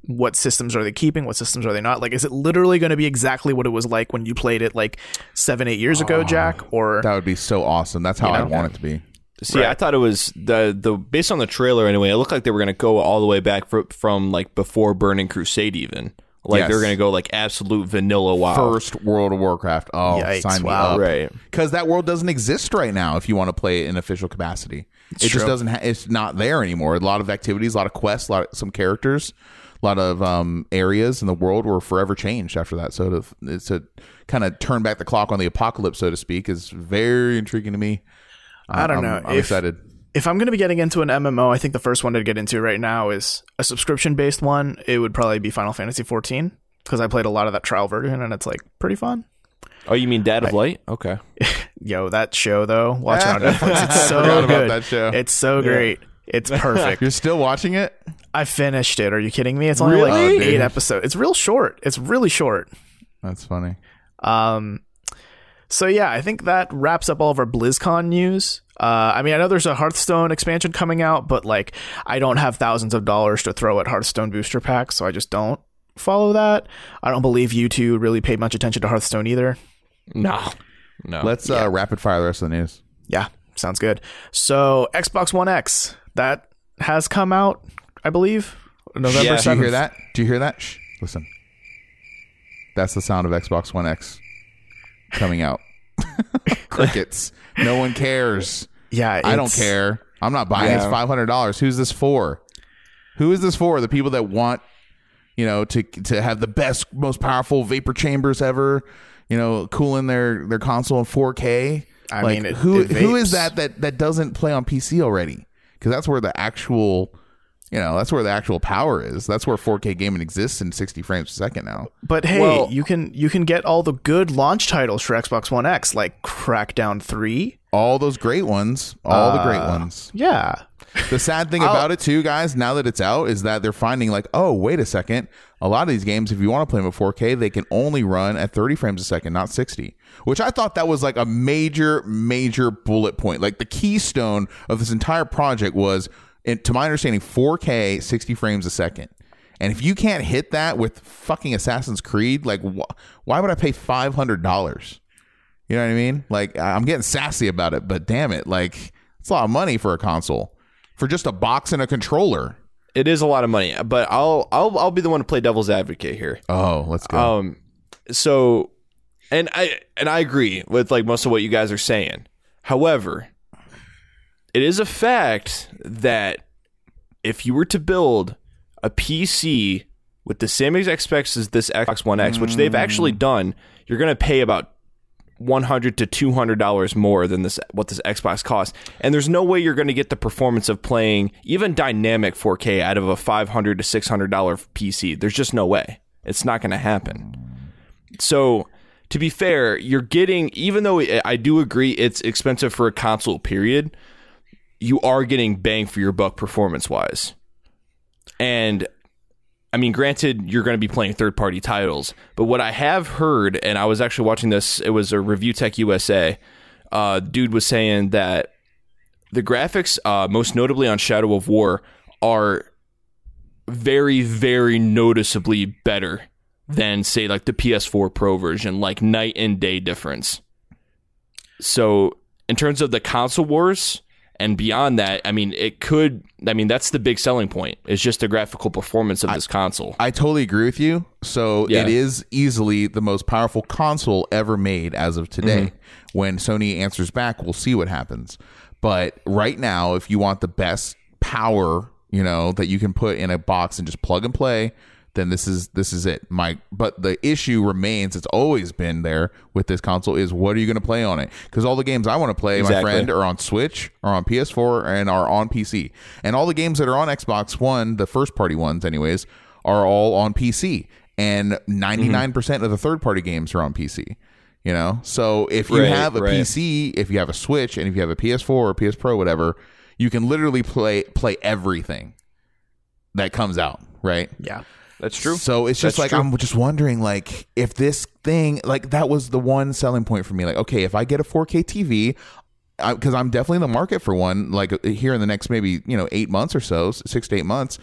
what systems are they keeping? What systems are they not? Like, is it literally going to be exactly what it was like when you played it like seven, eight years ago, Jack? Or That would be so awesome. That's how You I know? want it to be. See, Right. I thought it was the the based on the trailer anyway. It looked like they were going to go all the way back fr- from like before Burning Crusade, even like Yes. they were going to go like absolute vanilla WoW. First World of Warcraft. Oh, Yikes, sign me wow. up. Right. Because that world doesn't exist right now. If you want to play it in official capacity, it true. just doesn't. Ha- it's not there anymore. A lot of activities, a lot of quests, a lot of some characters, a lot of um, areas in the world were forever changed after that. So to it's to kind of turn back the clock on the apocalypse, so to speak, is very intriguing to me. I don't I'm- know. I'm If- excited. if I'm going to be getting into an MMO, I think the first one to get into right now is a subscription based one. It would probably be Final Fantasy 14 because I played a lot of that trial version and it's like pretty fun. Oh, you mean Dad of Light? Okay. [LAUGHS] Yo, that show though, watch it on [LAUGHS] Netflix. It's so Forgot about good. that show. It's so great. It's [LAUGHS] perfect. You're still watching it? I finished it. Are you kidding me? It's only like Really? eight episodes. It's real short. It's really short. That's funny. Um, so yeah, I think that wraps up all of our BlizzCon news. Uh, I mean, I know there's a Hearthstone expansion coming out, but like, I don't have thousands of dollars to throw at Hearthstone booster packs, so I just don't follow that. I don't believe you two really paid much attention to Hearthstone either. No. No. Let's uh, rapid fire the rest of the news. Yeah, sounds good. So Xbox One X that has come out, I believe, November Yeah. Do you hear 7th. that? Do you hear that? Shh, listen. That's the sound of Xbox One X coming out. [LAUGHS] Crickets. No one cares. Yeah, I don't it's- care. I'm not buying this Yeah. five hundred dollars. Who's this for? Who is this for? The people that want, you know, to to have the best, most powerful vapor chambers ever. You know, cooling their their console in 4K. I like mean, it- who it who is vapes. that that that doesn't play on PC already? Because that's where the actual, you know, that's where the actual power is. That's where 4K gaming exists in 60 frames a second now. But hey, Well- you can you can get all the good launch titles for Xbox One X, like Crackdown Three. All those great ones, all the great Uh, ones. Yeah, The sad thing [LAUGHS] about it too, guys, now that it's out, is that they're finding like, oh, wait a second. A lot of these games, if you want to play them at 4K, they can only run at 30 frames a second, not 60. Which I thought that was like a major, major bullet point. Like the keystone of this entire project was, in, to my understanding, 4K, 60 frames a second. And if you can't hit that with fucking Assassin's Creed, like, wh- why would I pay five hundred dollars? You know what I mean? Like, I'm getting sassy about it, but damn it, like, it's a lot of money for a console, for just a box and a controller. it is a lot of money, but I'll I'll I'll be the one to play devil's advocate here. Oh, let's go. Um, so, and I and I agree with like most of what you guys are saying. However, it is a fact that if you were to build a PC with the same exact specs as this Xbox One X, which they've actually hmm. done, you're going to pay about one hundred to two hundred dollars more than this what this Xbox costs, and there's no way you're going to get the performance of playing even dynamic 4K out of a five hundred to six hundred dollar PC. There's just no way. It's not going to happen. So, to be fair, you're getting even though I do agree it's expensive for a console. Period. You are getting bang for your buck performance wise, and I mean, granted, you're going to be playing third party titles, but what I have heard, and I was actually watching this, it was a Review Tech USA. Uh, dude was saying that the graphics, uh, most notably on Shadow of War, are very, very noticeably better than, say, like the PS4 Pro version, like night and day difference. So, in terms of the console wars, and beyond that, I mean, it could. I mean, that's the big selling point. It's just the graphical performance of this console. I totally agree with you. So Yeah. it is easily the most powerful console ever made as of today. Mm-hmm. When Sony answers back, we'll see what happens. But right now, if you want the best power, you know, that you can put in a box and just plug and play, then this is this is it. My but the issue remains. It's always been there with this console. Is what are you going to play on it? Because all the games I want to play, my friend, are on Switch, are on PS4, and are on PC. And all the games that are on Xbox One, the first party ones, anyways, are all on PC. And 99% of the third party games are on PC. You know, so if you Right, have a right. PC, if you have a Switch, and if you have a PS4 or PS Pro, whatever, you can literally play play everything that comes out, right? yeah. That's true. So it's just That's like true. I'm just wondering, like, if this thing, like, that was the one selling point for me. Like, okay, if I get a 4K TV, because I'm definitely in the market for one, like here in the next maybe you know eight months or so, six to eight months.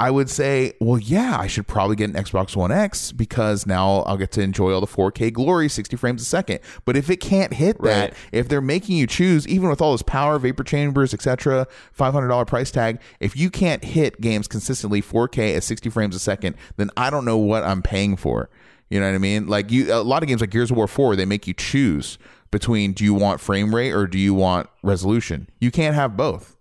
I would say, well, yeah, I should probably get an Xbox One X because now I'll get to enjoy all the 4K glory, 60 frames a second. But if it can't hit that, Right. if they're making you choose, even with all this power, vapor chambers, etc., $500 price tag, if you can't hit games consistently 4K at 60 frames a second, then I don't know what I'm paying for. You know what I mean? Like you, a lot of games like Gears of War 4, they make you choose between do you want frame rate or do you want resolution? You can't have both.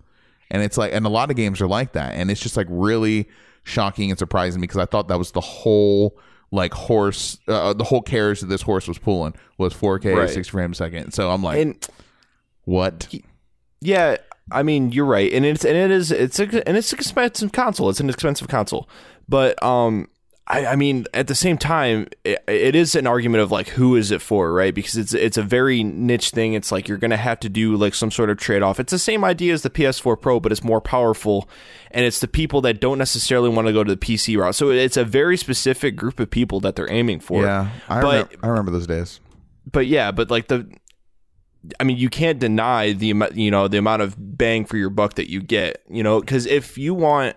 And it's like, and a lot of games are like that. And it's just like really shocking and surprising because I thought that was the whole like horse, uh, the whole carriage that this horse was pulling was 4K, Right. 60 frames a second. So I'm like, and what? yeah, I mean, you're right, and it's and it is it's a, and it's an expensive console. It's an expensive console, but um, I, I mean, at the same time, it, it is an argument of like who is it for, right? Because it's it's a very niche thing. It's like you're gonna have to do like some sort of trade off. It's the same idea as the PS4 Pro, but it's more powerful, and it's the people that don't necessarily want to go to the PC route. So it's a very specific group of people that they're aiming for. Yeah, I, but remember, I remember those days. but yeah, but like the, I mean, you can't deny the you know, the amount of bang for your buck that you get, you know, because if you want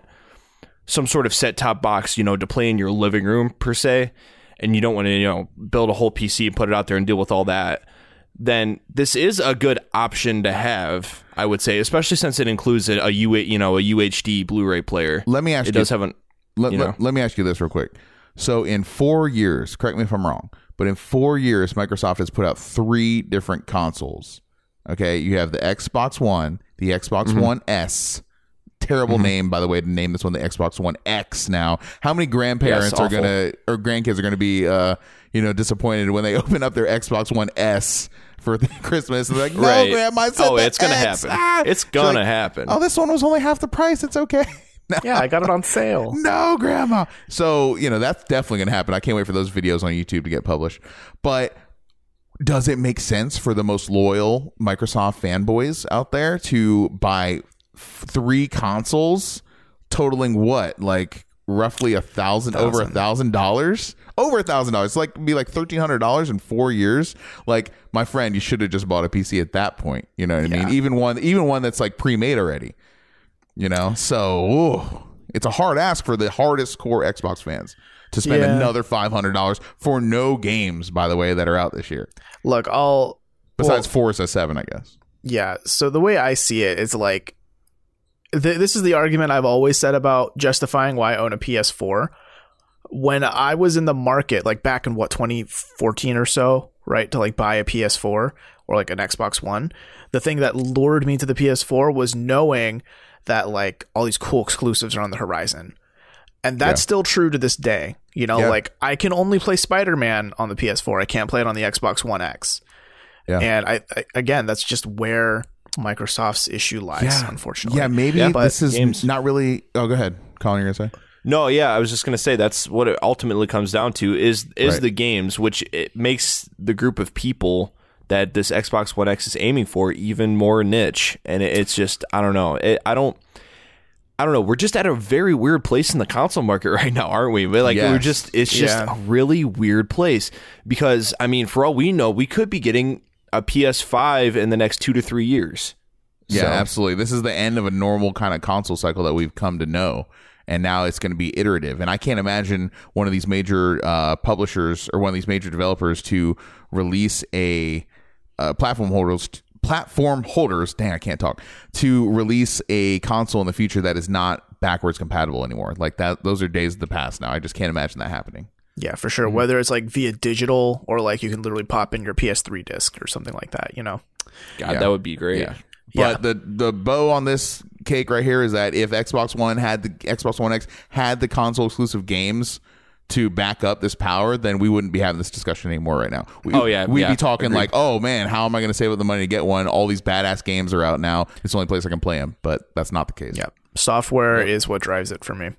some sort of set top box, you know, to play in your living room per se, and you don't want to, you know, build a whole PC and put it out there and deal with all that, then this is a good option to have, I would say, especially since it includes a, a U, you know, a UHD Blu-ray player. Let me ask It you. does have an, let, you let- let me ask you this real quick. So, in four years, correct me if I'm wrong, but in four years, Microsoft has put out three different consoles. Okay, you have the Xbox One, the Xbox Mm-hmm. One S. Terrible name, by the way, to name this one the Xbox One X. Now, how many grandparents Yes, are gonna or grandkids are gonna be, uh, you know, disappointed when they [LAUGHS] open up their Xbox One S for [LAUGHS] Christmas? And they're like, no, Right. grandma, I said Oh, the it's gonna X. happen. Ah. It's gonna like, happen. Oh, this one was only half the price. It's okay. [LAUGHS] No. Yeah, I got it on sale. No, grandma. So, you know, that's definitely going to happen. I can't wait for those videos on YouTube to get published. But does it make sense for the most loyal Microsoft fanboys out there to buy f- three consoles totaling what? Like roughly a thousand, over a thousand dollars? Over a thousand dollars. Like be like thirteen hundred dollars in four years. Like, my friend, you should have just bought a PC at that point. You know what I mean? Even one even one that's like pre made already. You know, so ooh, it's a hard ask for the hardest core Xbox fans to spend Yeah. another five hundred dollars for no games, by the way, that are out this year. Look, I'll Besides well, Forza Seven, I guess. Yeah. So the way I see it is like th- this is the argument I've always said about justifying why I own a PS4. When I was in the market, like back in what 2014 or so, right, to like buy a PS4 or like an Xbox One, the thing that lured me to the PS4 was knowing that like all these cool exclusives are on the horizon. And that's Yeah. still true to this day. You know, Yeah. like I can only play Spider Man on the PS4. I can't play it on the Xbox One X. Yeah. And I, I again, that's just where Microsoft's issue lies, unfortunately. Yeah, maybe Yeah, this is games. not really. Oh, go ahead, Colin. You're gonna say. No, yeah, I was just gonna say that's what it ultimately comes down to is is Right. the games, which it makes the group of people that this Xbox One X is aiming for even more niche, and it, it's just I don't know, it, I don't. I don't know. We're just at a very weird place in the console market [LAUGHS] right now, aren't we? But like we're just it's just Yeah. a really weird place because I mean, for all we know, we could be getting a PS5 in the next 2 to 3 years. Yeah, So- absolutely. This is the end of a normal kind of console cycle that we've come to know. And now it's going to be iterative. And I can't imagine one of these major uh, publishers or one of these major developers to release a uh, platform holders platform holders. Dang, I can't talk. To release a console in the future that is not backwards compatible anymore. Like that, those are days of the past now. I just can't imagine that happening. Yeah, for sure. Mm-hmm. Whether it's like via digital or like you can literally pop in your PS3 disc or something like that, you know? God, Yeah. that would be great. Yeah. Yeah. But the the bow on this cake right here is that if Xbox One had the Xbox One X had the console exclusive games to back up this power, then we wouldn't be having this discussion anymore right now. We, Oh, yeah, we'd yeah, be talking agreed. like, oh man, how am I going to save up the money to get one? All these badass games are out now. It's the only place I can play them, but that's not the case. Yeah. Software is what drives it for me.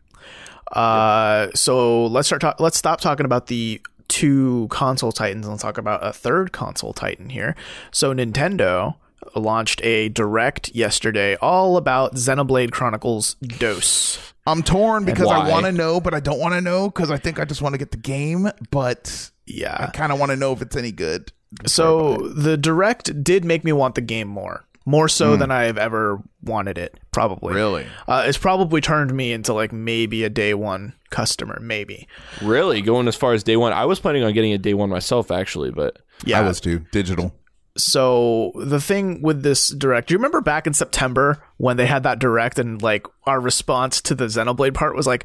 Uh, so let's start. talk let's stop talking about the two console titans and let's talk about a third console titan here. So Nintendo launched a direct yesterday all about Xenoblade Chronicles Dose. I'm torn because I want to know, but I don't want to know because I think I just want to get the game, but yeah, I kind of want to know if it's any good. So the direct did make me want the game more. More so than I have ever wanted it, probably. Really? Uh, it's probably turned me into like maybe a day one customer, maybe. Really, going as far as day one. I was planning on getting a day one myself, actually, but Yeah. I was too digital. so the thing with this direct, do you remember back in September when they had that direct and like our response to the Xenoblade part was like,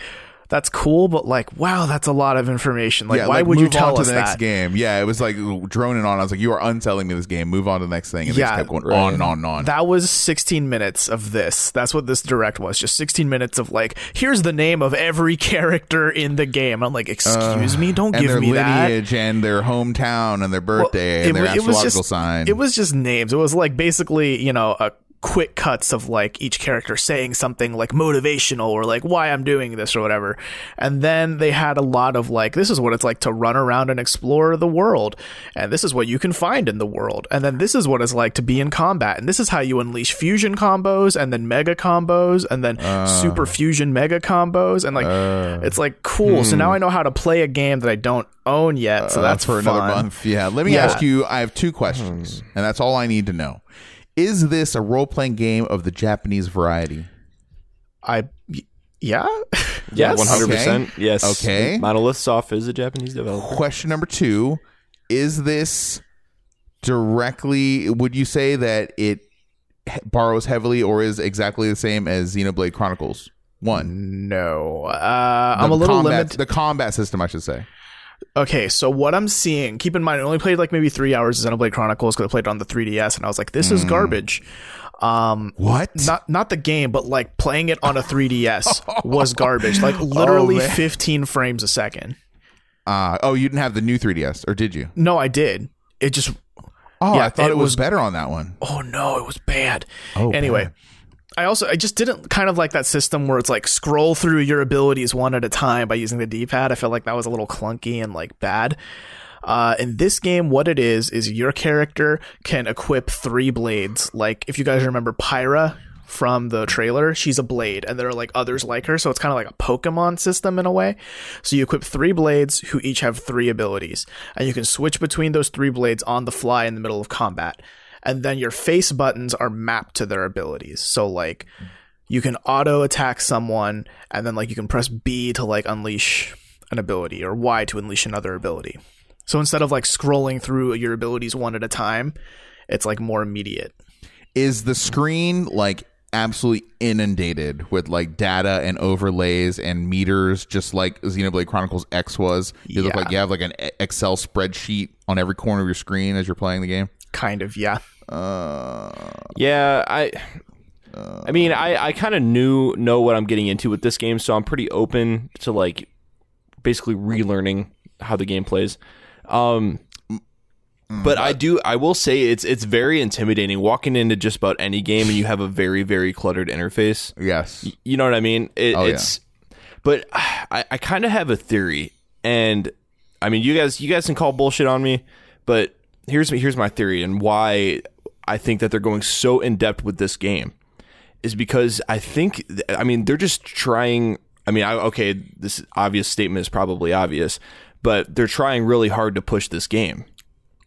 that's cool, but like, wow, that's a lot of information. Like, why would you tell on to us the next that? game? Yeah, it was like droning on. I was like, you are unselling me this game. Move on to the next thing. And they Yeah, just kept going right. on and on and on. That was 16 minutes of this. That's what this direct was. Just 16 minutes of like, here's the name of every [LAUGHS] character in the game. I'm like, excuse me, uh, don't give their me that. lineage and their hometown and their Well, birthday it and their wa- it was astrological just- sign. It was just names. It was like basically, you know, a quick cuts of like each character saying something like motivational or like why I'm doing this or whatever. And then they had a lot of like this is what it's like to run around and explore the world and this is what you can find in the world. And then this is what it's like to be in combat and this is how you unleash fusion combos and then mega combos and then ah. super fusion mega combos and like ah. it's like cool. So now hmm. I know how to play a game that I don't own yet. So Uh, that's for fun. another month. Yeah. Let me Yeah. ask you. I have two questions, hmm. and that's all I need to know. Is this a role playing game of the Japanese variety? I yeah. [LAUGHS] Yeah, yes. one hundred percent. Yes. Okay. Monolith Soft is a Japanese developer. Question number two: Is this directly? Would you say that it he- borrows heavily, or is exactly the same as Xenoblade Chronicles One? No. Uh, I'm a little combat, limited. The combat system, I should say. Okay, so what I'm seeing, keep in mind, I only played like maybe three hours of Xenoblade Chronicles because I played it on the 3DS, and I was like, this Hmm. is garbage. Um, What? not not the game, but like playing it on a 3DS [LAUGHS] was garbage. Like literally Oh, 15 frames a second. Uh, oh, you didn't have the new 3DS, or did you? No, I did. It just Oh, Yeah, I thought it it, was, was- better on that one. oh no, it was bad. Oh, anyway, bad. I also I just didn't kind of like that system where it's like scroll through your abilities one at a time by using the D-pad. I felt like that was a little clunky and like bad. Uh, in this game, what it is is your character can equip three blades. Like if you guys remember Pyra from the trailer, she's a blade, and there are like others like her, so it's kind of like a Pokemon system in a way. So you equip three blades who each have three abilities, and you can switch between those three blades on the fly in the middle of combat. And then your face buttons are mapped to their abilities. So like you can auto attack someone, and then like you can press B to like unleash an ability or Y to unleash another ability. So instead of like scrolling through your abilities one at a time, it's like more immediate. is the screen like absolutely inundated with like data and overlays and meters just like xenoblade chronicles x was you look like you have like an excel spreadsheet on every corner of your screen as you're playing the game Kind of, yeah. uh Yeah, I. I mean, I, I kind of knew know what I'm getting into with this game, so I'm pretty open to like basically relearning how the game plays. Um, but I do I will say it's it's very intimidating walking into just about any game and you have a very very cluttered interface. yes You know what I mean? It, Oh, yeah. it's, but I, I kind of have a theory, and I mean, you guys, you guys can call bullshit on me, but here's here's my theory and why I think that they're going so in depth with this game is because I think, I mean, they're just trying. I mean, I, okay, this obvious statement is probably obvious, but they're trying really hard to push this game,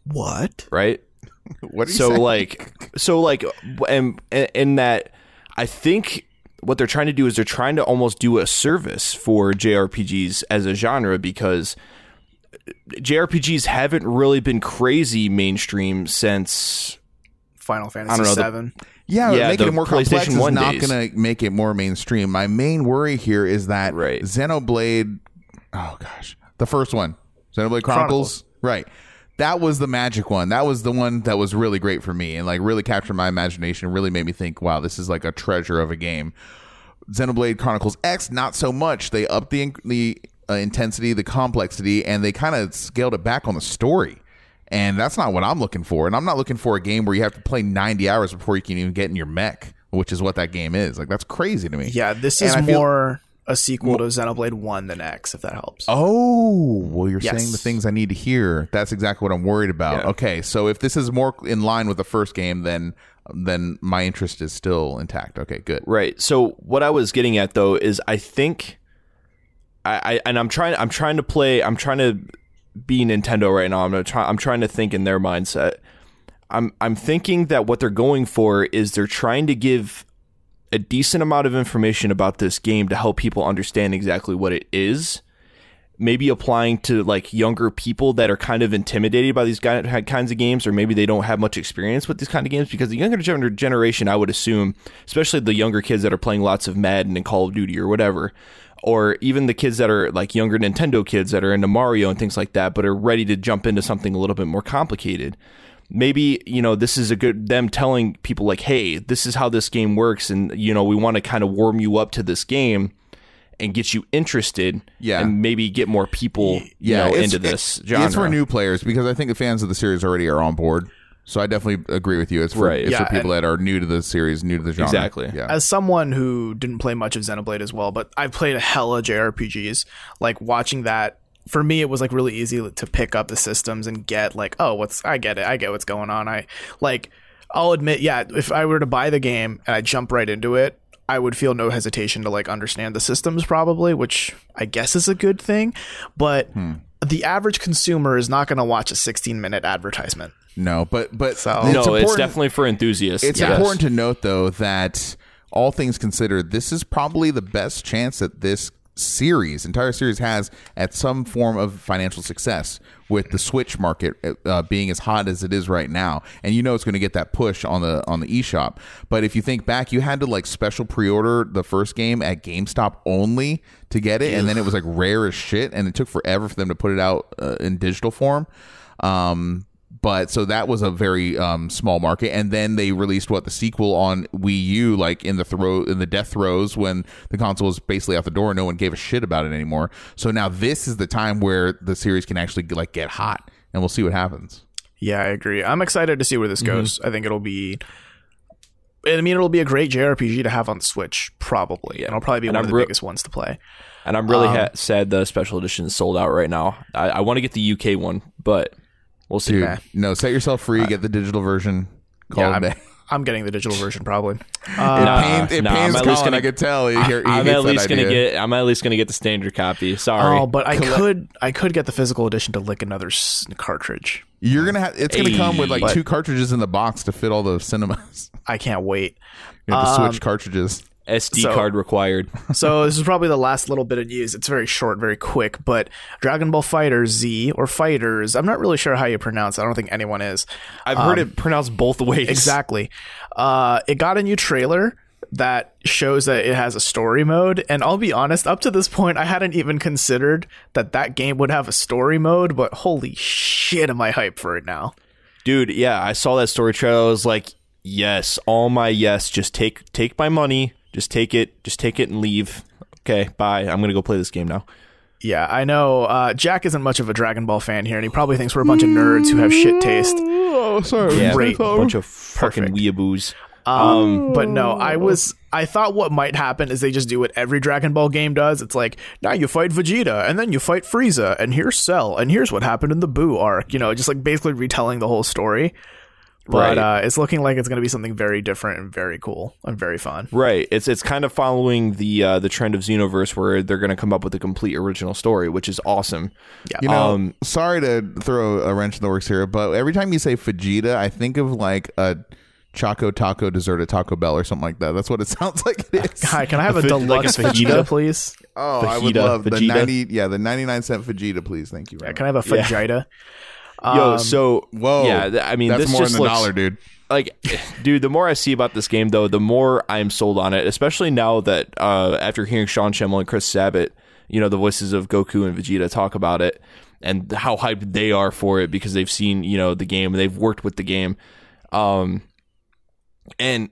What? right? [LAUGHS] what are you so saying? like so like and in that i think what they're trying to do is they're trying to almost do a service for jrpgs as a genre because jrpgs haven't really been crazy mainstream since Final Fantasy don't know, the- Seven. yeah, but yeah, making it more complex PlayStation is 1 not gonna make it more mainstream my main worry here is that Right. xenoblade oh gosh the first one xenoblade chronicles, right that was the magic one that was the one that was really great for me and like really captured my imagination really made me think wow this is like a treasure of a game Xenoblade Chronicles X, not so much. They upped the the uh, intensity, the complexity, and they kind of scaled it back on the story. And that's not what I'm looking for. And I'm not looking for a game where you have to play 90 hours before you can even get in your mech, which is what that game is. Like that's crazy to me. Yeah, this And is I feel- more a sequel to Xenoblade One than X, if that helps. Oh, well, you're Yes. saying the things I need to hear. That's exactly what I'm worried about. Yeah. Okay, so if this is more in line with the first game, then then my interest is still intact. Okay, good. Right. So what I was getting at though is I think I, I and I'm trying I'm trying to play I'm trying to be Nintendo right now. I'm try I'm trying to think in their mindset. I'm I'm thinking that what they're going for is they're trying to give a decent amount of information about this game to help people understand exactly what it is. Maybe applying to like younger people that are kind of intimidated by these ki- kinds of games, or maybe they don't have much experience with these kind of games. Because the younger generation, I would assume, especially the younger kids that are playing lots of Madden and Call of Duty or whatever, or even the kids that are like younger Nintendo kids that are into Mario and things like that, but are ready to jump into something a little bit more complicated maybe you know this is a good them telling people like hey this is how this game works and you know we want to kind of warm you up to this game and get you interested Yeah. and maybe get more people you know into this genre It's for new players because I think the fans of the series already are on board. So I definitely agree with you. It's for, Right. it's Yeah, for people that are new to the series, new to the genre. Exactly. Yeah. as someone who didn't play much of Xenoblade as well, but I've played a hella JRPGs. Like watching that, for me, it was like really easy to pick up the systems and get like, oh, what's I get it, I get what's going on. I like, I'll admit, yeah, if I were to buy the game and I jump right into it, I would feel no hesitation to like understand the systems probably, which I guess is a good thing. But hmm. The average consumer is not going to watch a 16 minute advertisement. no, but but So- it's no, it's definitely for enthusiasts. It's yes. important to note, though, that all things considered, this is probably the best chance that this series, entire series, has at some form of financial success with the Switch market uh, being as hot as it is right now. And you know it's going to get that push on the on the eShop. But if you think back, you had to like special pre-order the first game at GameStop only to get it, and then it was like rare as shit, and it took forever for them to put it out uh, in digital form. Um, but so that was a very um, small market and then they released what the sequel on wii u like in the throw in the death throes when the console was basically out the door no one gave a shit about it anymore so now this is the time where the series can actually like get hot and we'll see what happens Yeah, I agree. I'm excited to see where this goes. I think it'll be. I mean, it'll be a great JRPG to have on the Switch, probably, and it'll probably be And one I'm of the re- biggest ones to play. And I'm really Um, ha- sad the special edition is sold out right now. I, I want to get the UK one, but we'll see. dude Nah. no set yourself free get the digital version call yeah, it a I'm, day [LAUGHS] I'm getting the digital version probably. [LAUGHS] it Nah, pains, it nah, pains I'm at least Colin, gonna- I could tell. He, he I'm at least gonna get. I'm at least gonna get the standard copy. Sorry. Oh, but I could I could get the physical edition to lick another s- cartridge. You're gonna have. It's gonna come with like Hey. two cartridges in the box to fit all the cinemas. I can't wait. You have to Um, switch cartridges. SD so- card required. [LAUGHS] So this is probably the last little bit of news. It's very short, very quick, but Dragon Ball FighterZ or Fighters, I'm not really sure how you pronounce it. I don't think anyone is. I've heard it pronounced both ways. Exactly. Uh, it got a new trailer that shows that it has a story mode. And I'll be honest, up to this point, I hadn't even considered that that game would have a story mode. But holy shit, am I hyped for it now? dude. Yeah, I saw that story trailer. I was like, yes, all my yes. Just take take my money. Just take it. Just take it and leave. Okay, bye. I'm gonna go play this game now. Yeah, I know. Uh, Jack isn't much of a Dragon Ball fan here, and he probably thinks we're a bunch of nerds who have shit taste. Oh, sorry. Yeah, Great. bunch of fucking Perfect. weeaboos. Um, but no, I was. I thought what might happen is they just do what every Dragon Ball game does. It's like now you fight Vegeta, and then you fight Frieza, and here's Cell, and here's what happened in the Boo arc. You know, just like basically retelling the whole story. But Right. uh, it's looking like it's going to be something very different and very cool and very fun. Right. It's it's kind of following the uh, the trend of Xenoverse where they're going to come up with a complete original story, which is awesome. Yeah. You know, Um, sorry to throw a wrench in the works here, but every time you say Vegeta, I think of like a Choco Taco dessert at Taco Bell or something like that. That's what it [LAUGHS] sounds like it is. [LAUGHS] Hi, can I have a Fa- deluxe like a Vegeta, fajita? please? Oh, I would Fajita, love the Vegeta. ninety, yeah, the ninety nine cent Vegeta, please. Thank you. Very Can I have a Yeah. Vegeta? Yo, Um, so Whoa, yeah, th- I mean, that's this more just than a looks, dollar, dude. like [LAUGHS] dude the more i see about this game though the more i'm sold on it especially now that uh after hearing sean Schemmel and chris sabat you know the voices of goku and vegeta talk about it and how hyped they are for it because they've seen you know the game they've worked with the game um and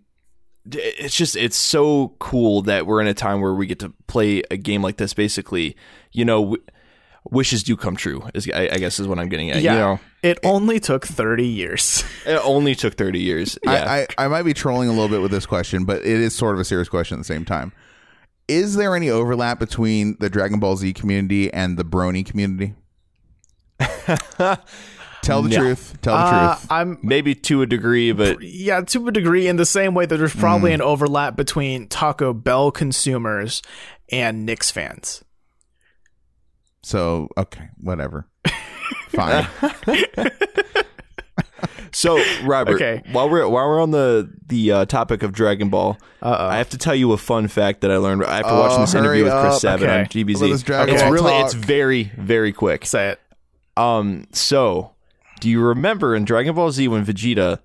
it's just it's so cool that we're in a time where we get to play a game like this basically you know w- wishes do come true is I, I guess is what i'm getting at yeah, you know it only took thirty years. [LAUGHS] it only took 30 years yeah I, I, I might be trolling a little bit with this question, but it is sort of a serious question at the same time. Is there any overlap between the Dragon Ball Z community and the Brony community? [LAUGHS] Tell the No. truth. Tell the Uh, truth. I'm maybe to a degree but yeah, to a degree, in the same way that there's probably an overlap between Taco Bell consumers and Knicks fans. So okay, whatever. [LAUGHS] Fine. So, Robert, Okay. while we're while we're on the the uh, topic of Dragon Ball, Uh-oh. I have to tell you a fun fact that I learned after watching this hurry interview with Chris up. Sabat Okay. on GBZ. Let us it's really talk. it's very very quick. Say it. Um, so do you remember in Dragon Ball Z when Vegeta,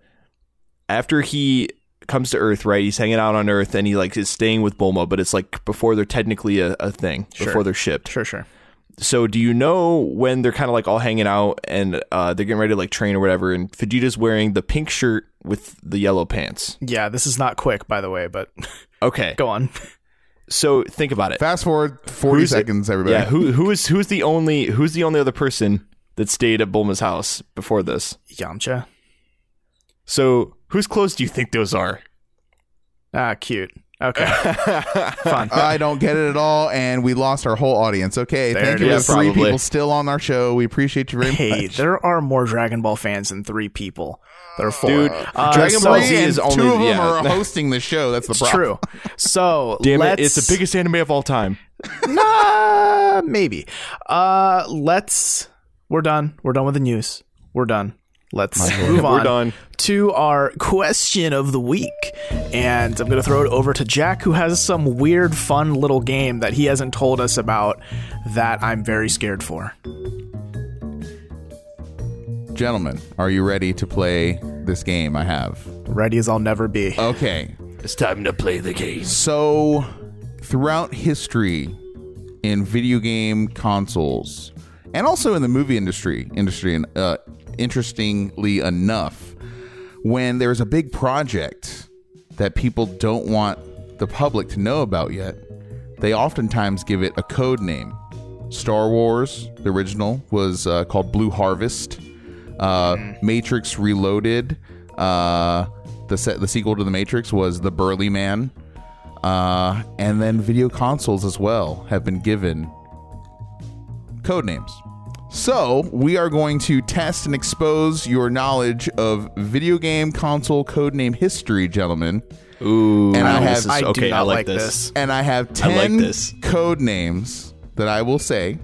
after he comes to Earth, right? He's hanging out on Earth and he like is staying with Bulma, but it's like before they're technically a, a thing, before they're shipped. Sure, sure. So do you know when they're kind of like all hanging out and uh, they're getting ready to like train or whatever, and Vegeta's wearing the pink shirt with the yellow pants? Yeah, this is not quick, by the way, but Okay, [LAUGHS] go on. so think about it. Fast forward forty Who's it? seconds, everybody. Yeah, who who is who's the only who's the only other person that stayed at Bulma's house before this? Yamcha. So, whose clothes do you think those are? Ah, cute. Okay. [LAUGHS] Fun. I don't get it at all, and we lost our whole audience. Okay, There thank you to is. the three Probably. people still on our show. We appreciate you very Hey, much. there are more Dragon Ball fans than three people. There are four. Dude, Uh, Dragon so- Ball Z is only- two of them yeah. are [LAUGHS] hosting the show. That's the It's problem. true. So Damn let's, it! It's the biggest anime of all time. [LAUGHS] Nah, maybe. Uh, let's. We're done. We're done with the news. We're done. Let's move on done. to our question of the week. And I'm going to throw it over to Jack, who has some weird, fun little game that he hasn't told us about that I'm very scared for. Gentlemen, are you ready to play this game I have? Ready as I'll never be. Okay. It's time to play the game. So, throughout history in video game consoles and also in the movie industry, industry and uh, interestingly enough, when there's a big project that people don't want the public to know about yet, they oftentimes give it a code name. Star Wars, the original, was uh, called Blue Harvest. Uh, Matrix Reloaded, uh, the set, the sequel to the Matrix was The Burly Man. Uh, and then video consoles as well have been given code names. So we are going to test and expose your knowledge of video game console codename history, gentlemen. Ooh, And I this have- is- I do okay. not I like like this. this. And I have I like 10 this. code names that I will say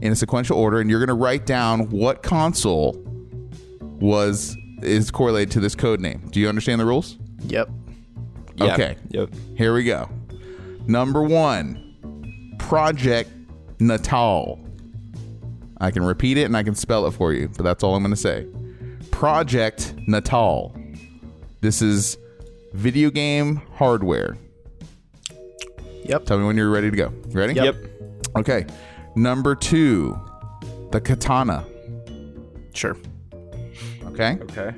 in a sequential order, and you're going to write down what console was is correlated to this code name. Do you understand the rules? Yep. Yeah. Okay. Yep. Here we go. Number one, Project Natal. I can repeat it and I can spell it for you, but that's all I'm going to say. Project Natal. This is video game hardware. Yep. Tell me when you're ready to go. Ready? Yep. Okay. Number two, the katana. Sure. Okay. Okay.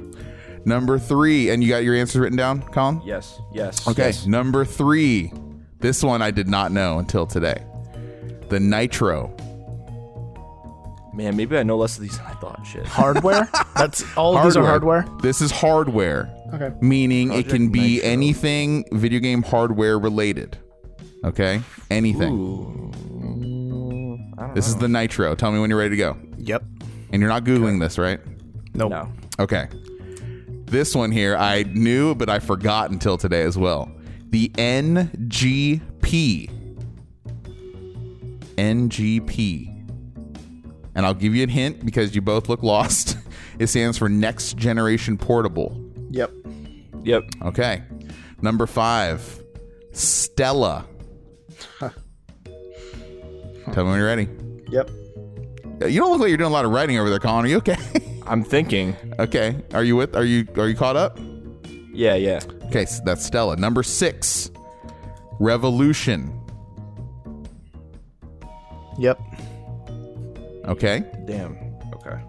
Number three, and you got your answers written down, Colin? Yes. Yes. Okay, yes. number three. This one I did not know until today. The Nitro. Man, maybe I know less of these than I thought. Shit. Hardware? [LAUGHS] That's all of these are hardware? This is hardware. Okay. Meaning it can be Nitro. anything video game hardware related. Okay? Anything. Ooh. I don't This is the Nitro. Tell me when you're ready to go. Yep. And you're not Googling this, right? Nope. know. Okay. This one here I knew, but I forgot until today as well. The NGP. NGP. And I'll give you a hint because you both look lost. [LAUGHS] It stands for Next Generation Portable. Yep. Yep. Okay. Number five, Stella. Tell me when you're ready. Yep. Uh, you don't look like you're doing a lot of writing over there, Colin. Are you okay? [LAUGHS] I'm thinking. okay. Are you with? Are you? Are you caught up? Yeah. Yeah. Okay, so that's Stella. Number six, Revolution. Yep. Okay. Damn. Okay.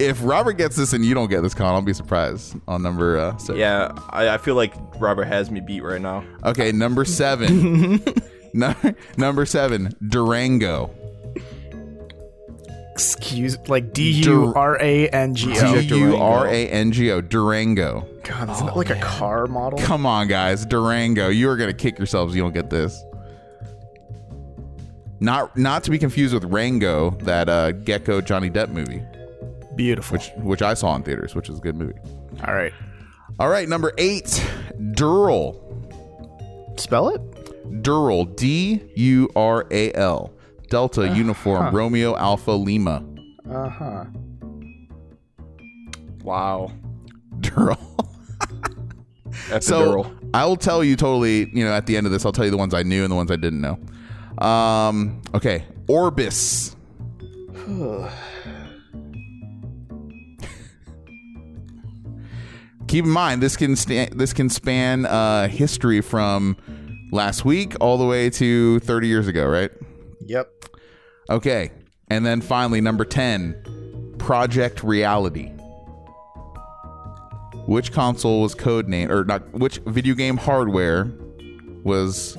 If Robert gets this and you don't get this, Colin, I'll be surprised on number uh, six. Yeah. I, I feel like Robert has me beat right now. Okay, number seven. [LAUGHS] no, number seven, Durango. Excuse like D U R A N G O. D U R A N G O. Durango. God, isn't that like a car model? Come on, guys. Durango. You are going to kick yourselves. if You don't get this. Not not to be confused with Rango, that uh, Gecko Johnny Depp movie, Beautiful. which which I saw in theaters, which is a good movie. All right. All right, number eight, Dural. Spell it. Dural. D U R A L. Delta Uniform Romeo Alpha Lima. Uh huh. Wow. Dural. That's So Epidural. I will tell you totally. You know, at the end of this, I'll tell you the ones I knew and the ones I didn't know. Um. Okay. Orbis. [SIGHS] Keep in mind this can sta- this can span uh, history from last week all the way to 30 years ago, right? Yep. Okay. And then finally, number 10, Project Reality. Which console was codenamed, or not, which video game hardware was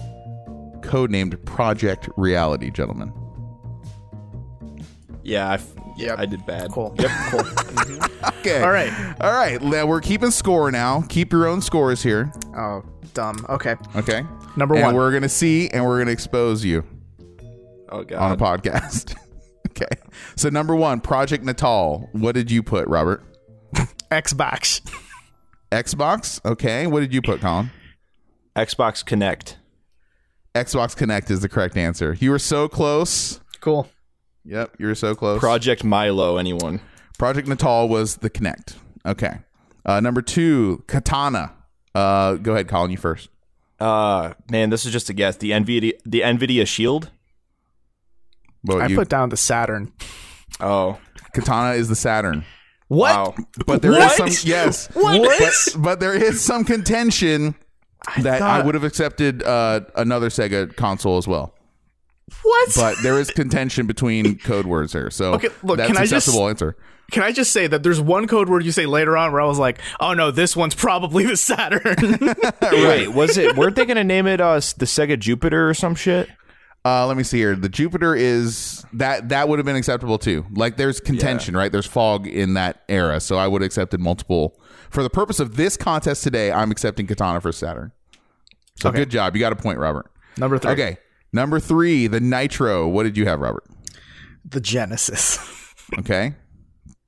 codenamed Project Reality, gentlemen? Yeah. I f- Yep. I did bad. Cool. Yep. Cool. [LAUGHS] Mm-hmm. Okay. All right. All right. Now We're keeping score now. Keep your own scores here. Oh, dumb. Okay. Okay. Number and one. we're gonna see, and we're gonna expose you Oh God. on a podcast. [LAUGHS] okay. So number one, Project Natal. What did you put, Robert? Xbox. Xbox. Okay. What did you put, Colin? Xbox Kinect. Xbox Kinect is the correct answer. You were so close. Cool. Yep, you were so close. Project Milo. Anyone? Project Natal was the Kinect. Okay. Uh, number two, Katana. Uh, go ahead, Colin. You first. Uh, man, this is just a guess. The Nvidia, the Nvidia Shield. I you? put down the Saturn. Oh, Katana is the Saturn. What? wow. But there is What? some yes. What? But, but there is some contention that I would have accepted uh, another Sega console as well. What? But there is contention between [LAUGHS] code words here, So Okay, look, that's can I just- answer. Can I just say that there's one code word you say later on where I was like, oh no, this one's probably the Saturn. [LAUGHS] Wait, was it? Weren't they gonna name it uh the Sega Jupiter or some shit? Uh, let me see here. The Jupiter is that that would have been acceptable too. Like there's contention, right? There's fog in that era, so I would have accepted multiple. For the purpose of this contest today, I'm accepting Katana for Saturn. So good job. You got a point, Robert. Number three. Okay. Number three, the Nitro. What did you have, Robert? The Genesis. [LAUGHS] Okay.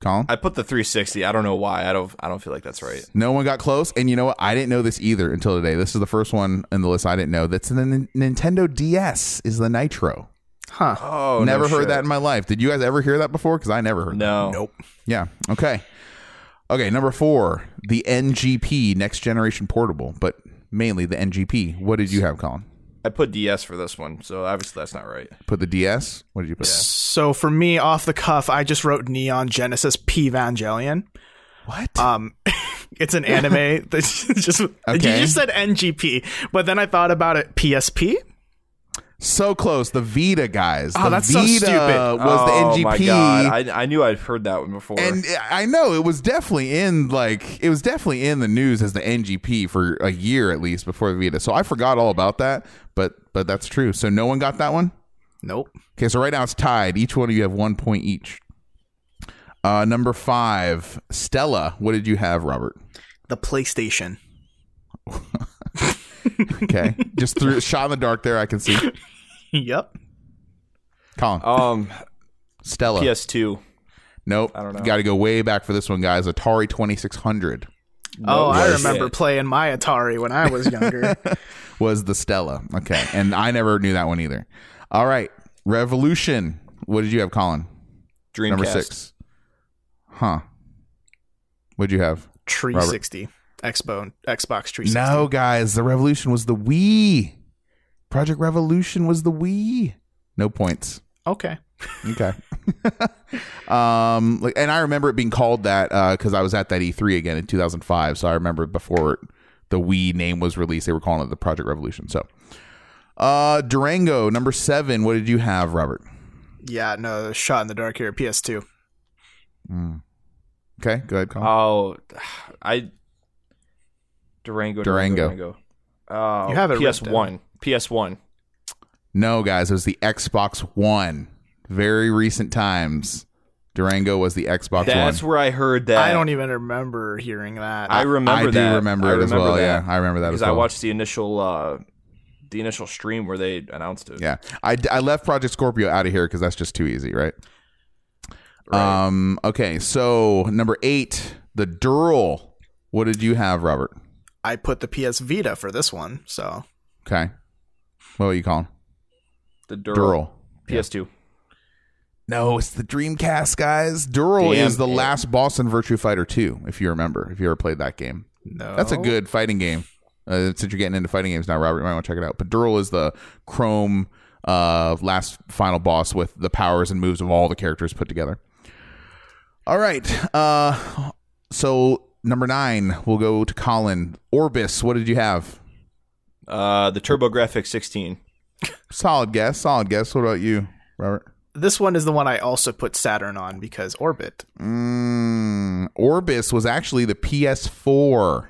Colin? I put the 360. I don't know why. I don't. I don't feel like that's right. No one got close. And you know what? I didn't know this either until today. This is the first one in the list I didn't know. That's the N- Nintendo DS is the Nitro. Huh. Oh, never no heard shit. that in my life. Did you guys ever hear that before? Because I never heard that. No. Nope. Yeah. Okay. Okay. Number four, the NGP, Next Generation Portable, but mainly the NGP. What did you have, Colin? I put DS for this one, so obviously that's not right. Put the DS. What did you put? So for me, off the cuff, I just wrote Neon Genesis P Evangelion. What? Um, [LAUGHS] it's an anime that's [LAUGHS] just you just said NGP, but then I thought about it PSP. So close. The Vita guys. Oh, the that's so Vita stupid. was oh, the NGP. my god! I, I knew I'd heard that one before. and I know it was definitely in like it was definitely in the news as the NGP for a year at least before the Vita. So I forgot all about that, but but that's true. So no one got that one. Nope. Okay, so right now it's tied. Each one of you have one point each. Uh, number five, Stella. What did you have, Robert? The PlayStation. [LAUGHS] [LAUGHS] Okay, just threw a shot in the dark there. I can see. [LAUGHS] yep. Colin, um, Stella. PS2. Nope. I don't know. Got to go way back for this one, guys. Atari Twenty Six Hundred. Oh, I shit. remember playing my Atari when I was younger. [LAUGHS] was the Stella. Okay, and I never knew that one either. All right, Revolution. What did you have, Colin? Dreamcast. Number six. Huh. What'd you have? Tree Robert. 60. Expo, Xbox 360. No, guys. The Revolution was the Wii. Project Revolution was the Wii. No points. Okay. [LAUGHS] Okay. [LAUGHS] um, like, and I remember it being called that because I was at that E3 again in 2005. So I remember before the Wii name was released, they were calling it the Project Revolution. So, uh, Durango number seven. What did you have, Robert? Yeah, no, shot in the dark here. PS2. Okay, go ahead, Colin. Oh, I Durango. Durango. Durango. Oh, You have it PS One. PS One. no, guys, it was the Xbox One. Very recent times. Durango was the Xbox One. That's One. where I heard that. I don't even remember hearing that. I remember that. I do remember I it as well. that. Yeah, I remember that as because well. I watched the initial, uh, the initial stream where they announced it. Yeah, I, I left Project Scorpio out of here because that's just too easy, right? Right. Um. Okay. So number eight, the Dural. What did you have, Robert? I put the PS Vita for this one, so Okay. What are you calling? the Dural. Dural. PS2. No, it's the Dreamcast, guys. Dural Damn is the it. last boss in Virtua Fighter 2, if you remember, if you ever played that game. no. That's a good fighting game. Uh, since you're getting into fighting games now, Robert, you might want to check it out. But Dural is the Chrome uh, last final boss with the powers and moves of all the characters put together. All right. Uh, so number nine, we'll go to Colin. Orbis, what did you have? Uh, the TurboGrafx 16. Solid guess. Solid guess. What about you, Robert? This one is the one I also put Saturn on because Orbit. Mm, Orbis was actually the PS4.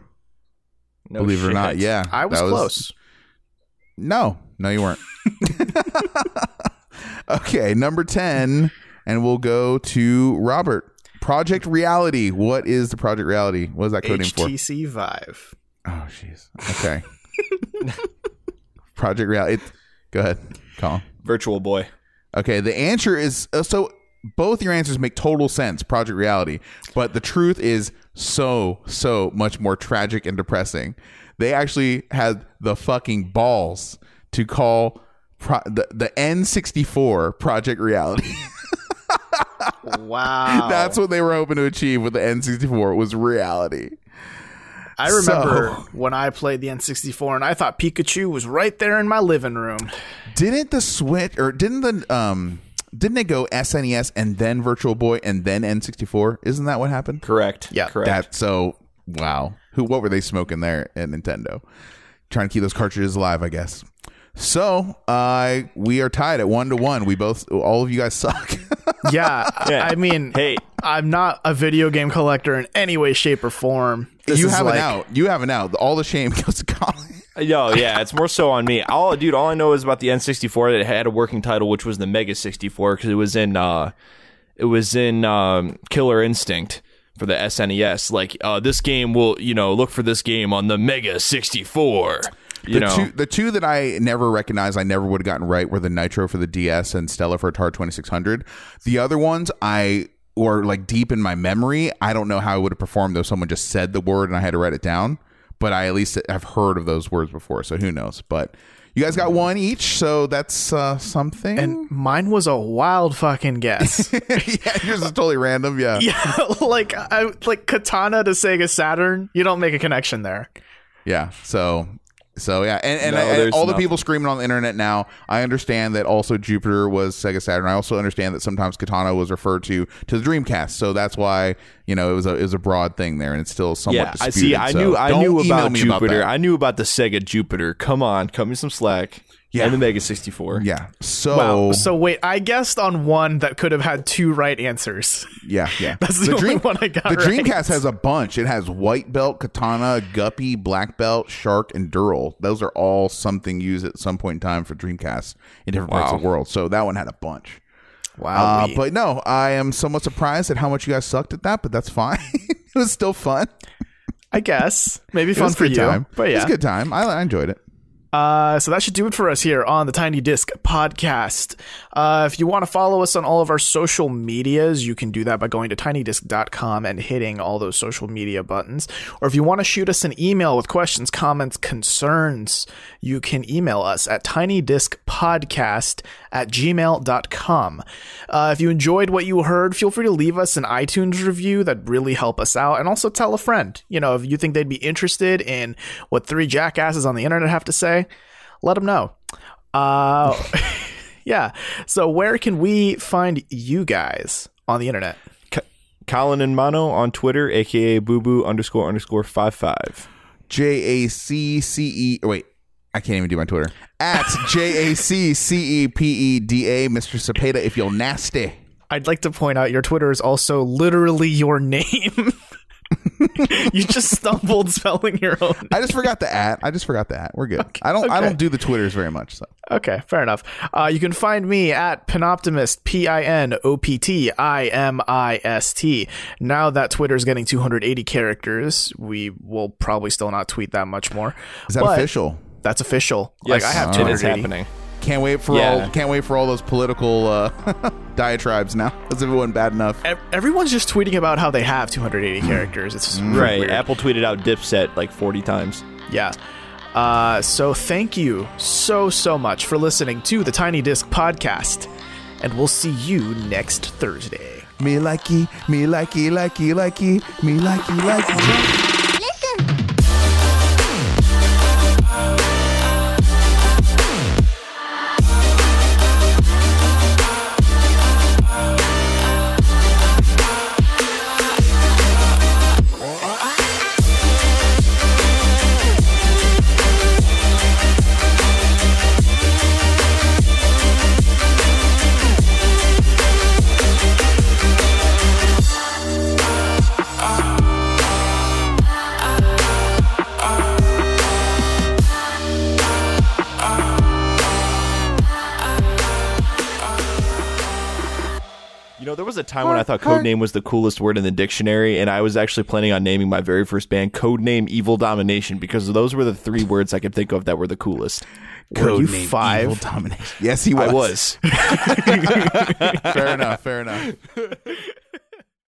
No believe it or not. Yeah. I was that close. No, no, you weren't. [LAUGHS] okay, number 10, and we'll go to Robert. Project Reality. What is the Project Reality? What is that code name for? HTC Vive. Oh, jeez. Okay. Project Reality. It, go ahead, Colin. Virtual Boy. Okay, the answer is uh, so. Both your answers make total sense. Project Reality, but the truth is so so much more tragic and depressing. They actually had the fucking balls to call pro- the the N64 Project Reality. [LAUGHS] Wow. That's what they were hoping to achieve with the N64 was reality. I remember So- when I played the N64 and I thought Pikachu was right there in my living room. Didn't the Switch or didn't the um didn't it go SNES and then Virtual Boy and then N64? Isn't that what happened? Correct. Yeah. Correct. That so wow. Who what were they smoking there at Nintendo? Trying to keep those cartridges alive, I guess. So, uh we are tied at 1 to 1. We both all of you guys suck. [LAUGHS] Yeah, Yeah. I mean, Hey. I'm not a video game collector in any way, shape, or form. This you have like, an out. You have an out. All the shame [LAUGHS] goes to Colin. Yo, yeah, it's more so on me. All, dude, all I know is about the N64 that it had a working title, which was the Mega 64, because it was in, uh, it was in um, Killer Instinct for the SNES. Like, uh, this game will, you know, look for this game on the Mega 64. You the know, two the two that I never recognized, I never would have gotten right were the Nitro for the DS and Stella for Atari Twenty Six Hundred. The other ones I or like deep in my memory, I don't know how I would have performed though someone just said the word and I had to write it down. But I at least have heard of those words before, so who knows? But you guys got one each, so that's uh, something. And mine was a wild fucking guess. [LAUGHS] yeah, yours is totally random. Yeah. [LAUGHS] yeah, like I like Katana to Sega Saturn. You don't make a connection there. Yeah. So so yeah, and, and, No, there's all the nothing. people screaming on the internet now. I understand that also Jupiter was Sega Saturn. I also understand that sometimes Katana was referred to to the Dreamcast. So that's why you know it was a it was a broad thing there, and it's still somewhat yeah, I disputed. see. I so knew, I don't knew email about me Jupiter. that. I knew about the Sega Jupiter. Come on, cut me some slack. Yeah. and the Mega 64. yeah. So Wow. So wait, I guessed on one that could have had two right answers. yeah, yeah. [LAUGHS] That's the only one I got The right. Dreamcast has a bunch. It has white belt, katana, guppy, black belt, shark, and dural. Those are all something used at some point in time for Dreamcast in different parts of the world. So that one had a bunch. Wow. Uh, but no, I am somewhat surprised at how much you guys sucked at that, but that's fine. [LAUGHS] it was still fun. I guess maybe It fun was a for good you. time. But it was yeah. a good time. I, I enjoyed it. Uh, so that should do it for us here on the Tiny Disc podcast. Uh, if you want to follow us on all of our social medias, you can do that by going to tinydisc.com and hitting all those social media buttons. Or if you want to shoot us an email with questions, comments, concerns, you can email us at tinydiscpodcast at gmail.com. Uh, if you enjoyed what you heard, feel free to leave us an iTunes review. That really help us out. And also tell a friend. You know, if you think they'd be interested in what three jackasses on the internet have to say, let them know. Uh, [LAUGHS] yeah. So where can we find you guys on the internet? Colin and Mono on Twitter, aka Boo Boo underscore underscore five five. J A C C E. Wait, I can't even do my Twitter. At [LAUGHS] J A C C E P E D A, Mr. Cepeda, if you're nasty. I'd like to point out your Twitter is also literally your [LAUGHS] name. [LAUGHS] you just stumbled spelling your own. I just forgot the at. I just forgot the at. We're good. I don't. I don't do the Twitters very much. So Okay, fair enough. Uh, you can find me at Pinoptimist, P I N O P T I M I S T. Now that Twitter's getting 280 characters, we will probably still not tweet that much more. is that But official? That's official. Yes, like I have it is happening. Can't wait for Yeah. all. Can't wait for all those political uh, [LAUGHS] diatribes now. As if it wasn't bad enough. Ev- Everyone's just tweeting about how they have 280 characters. It's really Right. weird. Apple tweeted out Dipset like 40 times. Yeah. Uh, so thank you so, so much for listening to the Tiny Disc podcast. And we'll see you next Thursday. Me likey, me likey, likey, likey, me likey, likey. Listen. Know, there was a time when I thought codename was the coolest word in the dictionary, and I was actually planning on naming my very first band Codename Evil Domination because those were the three words I could think of that were the coolest. Were you five? Evil Domination. Yes, he was. I was. [LAUGHS] fair enough. Fair enough.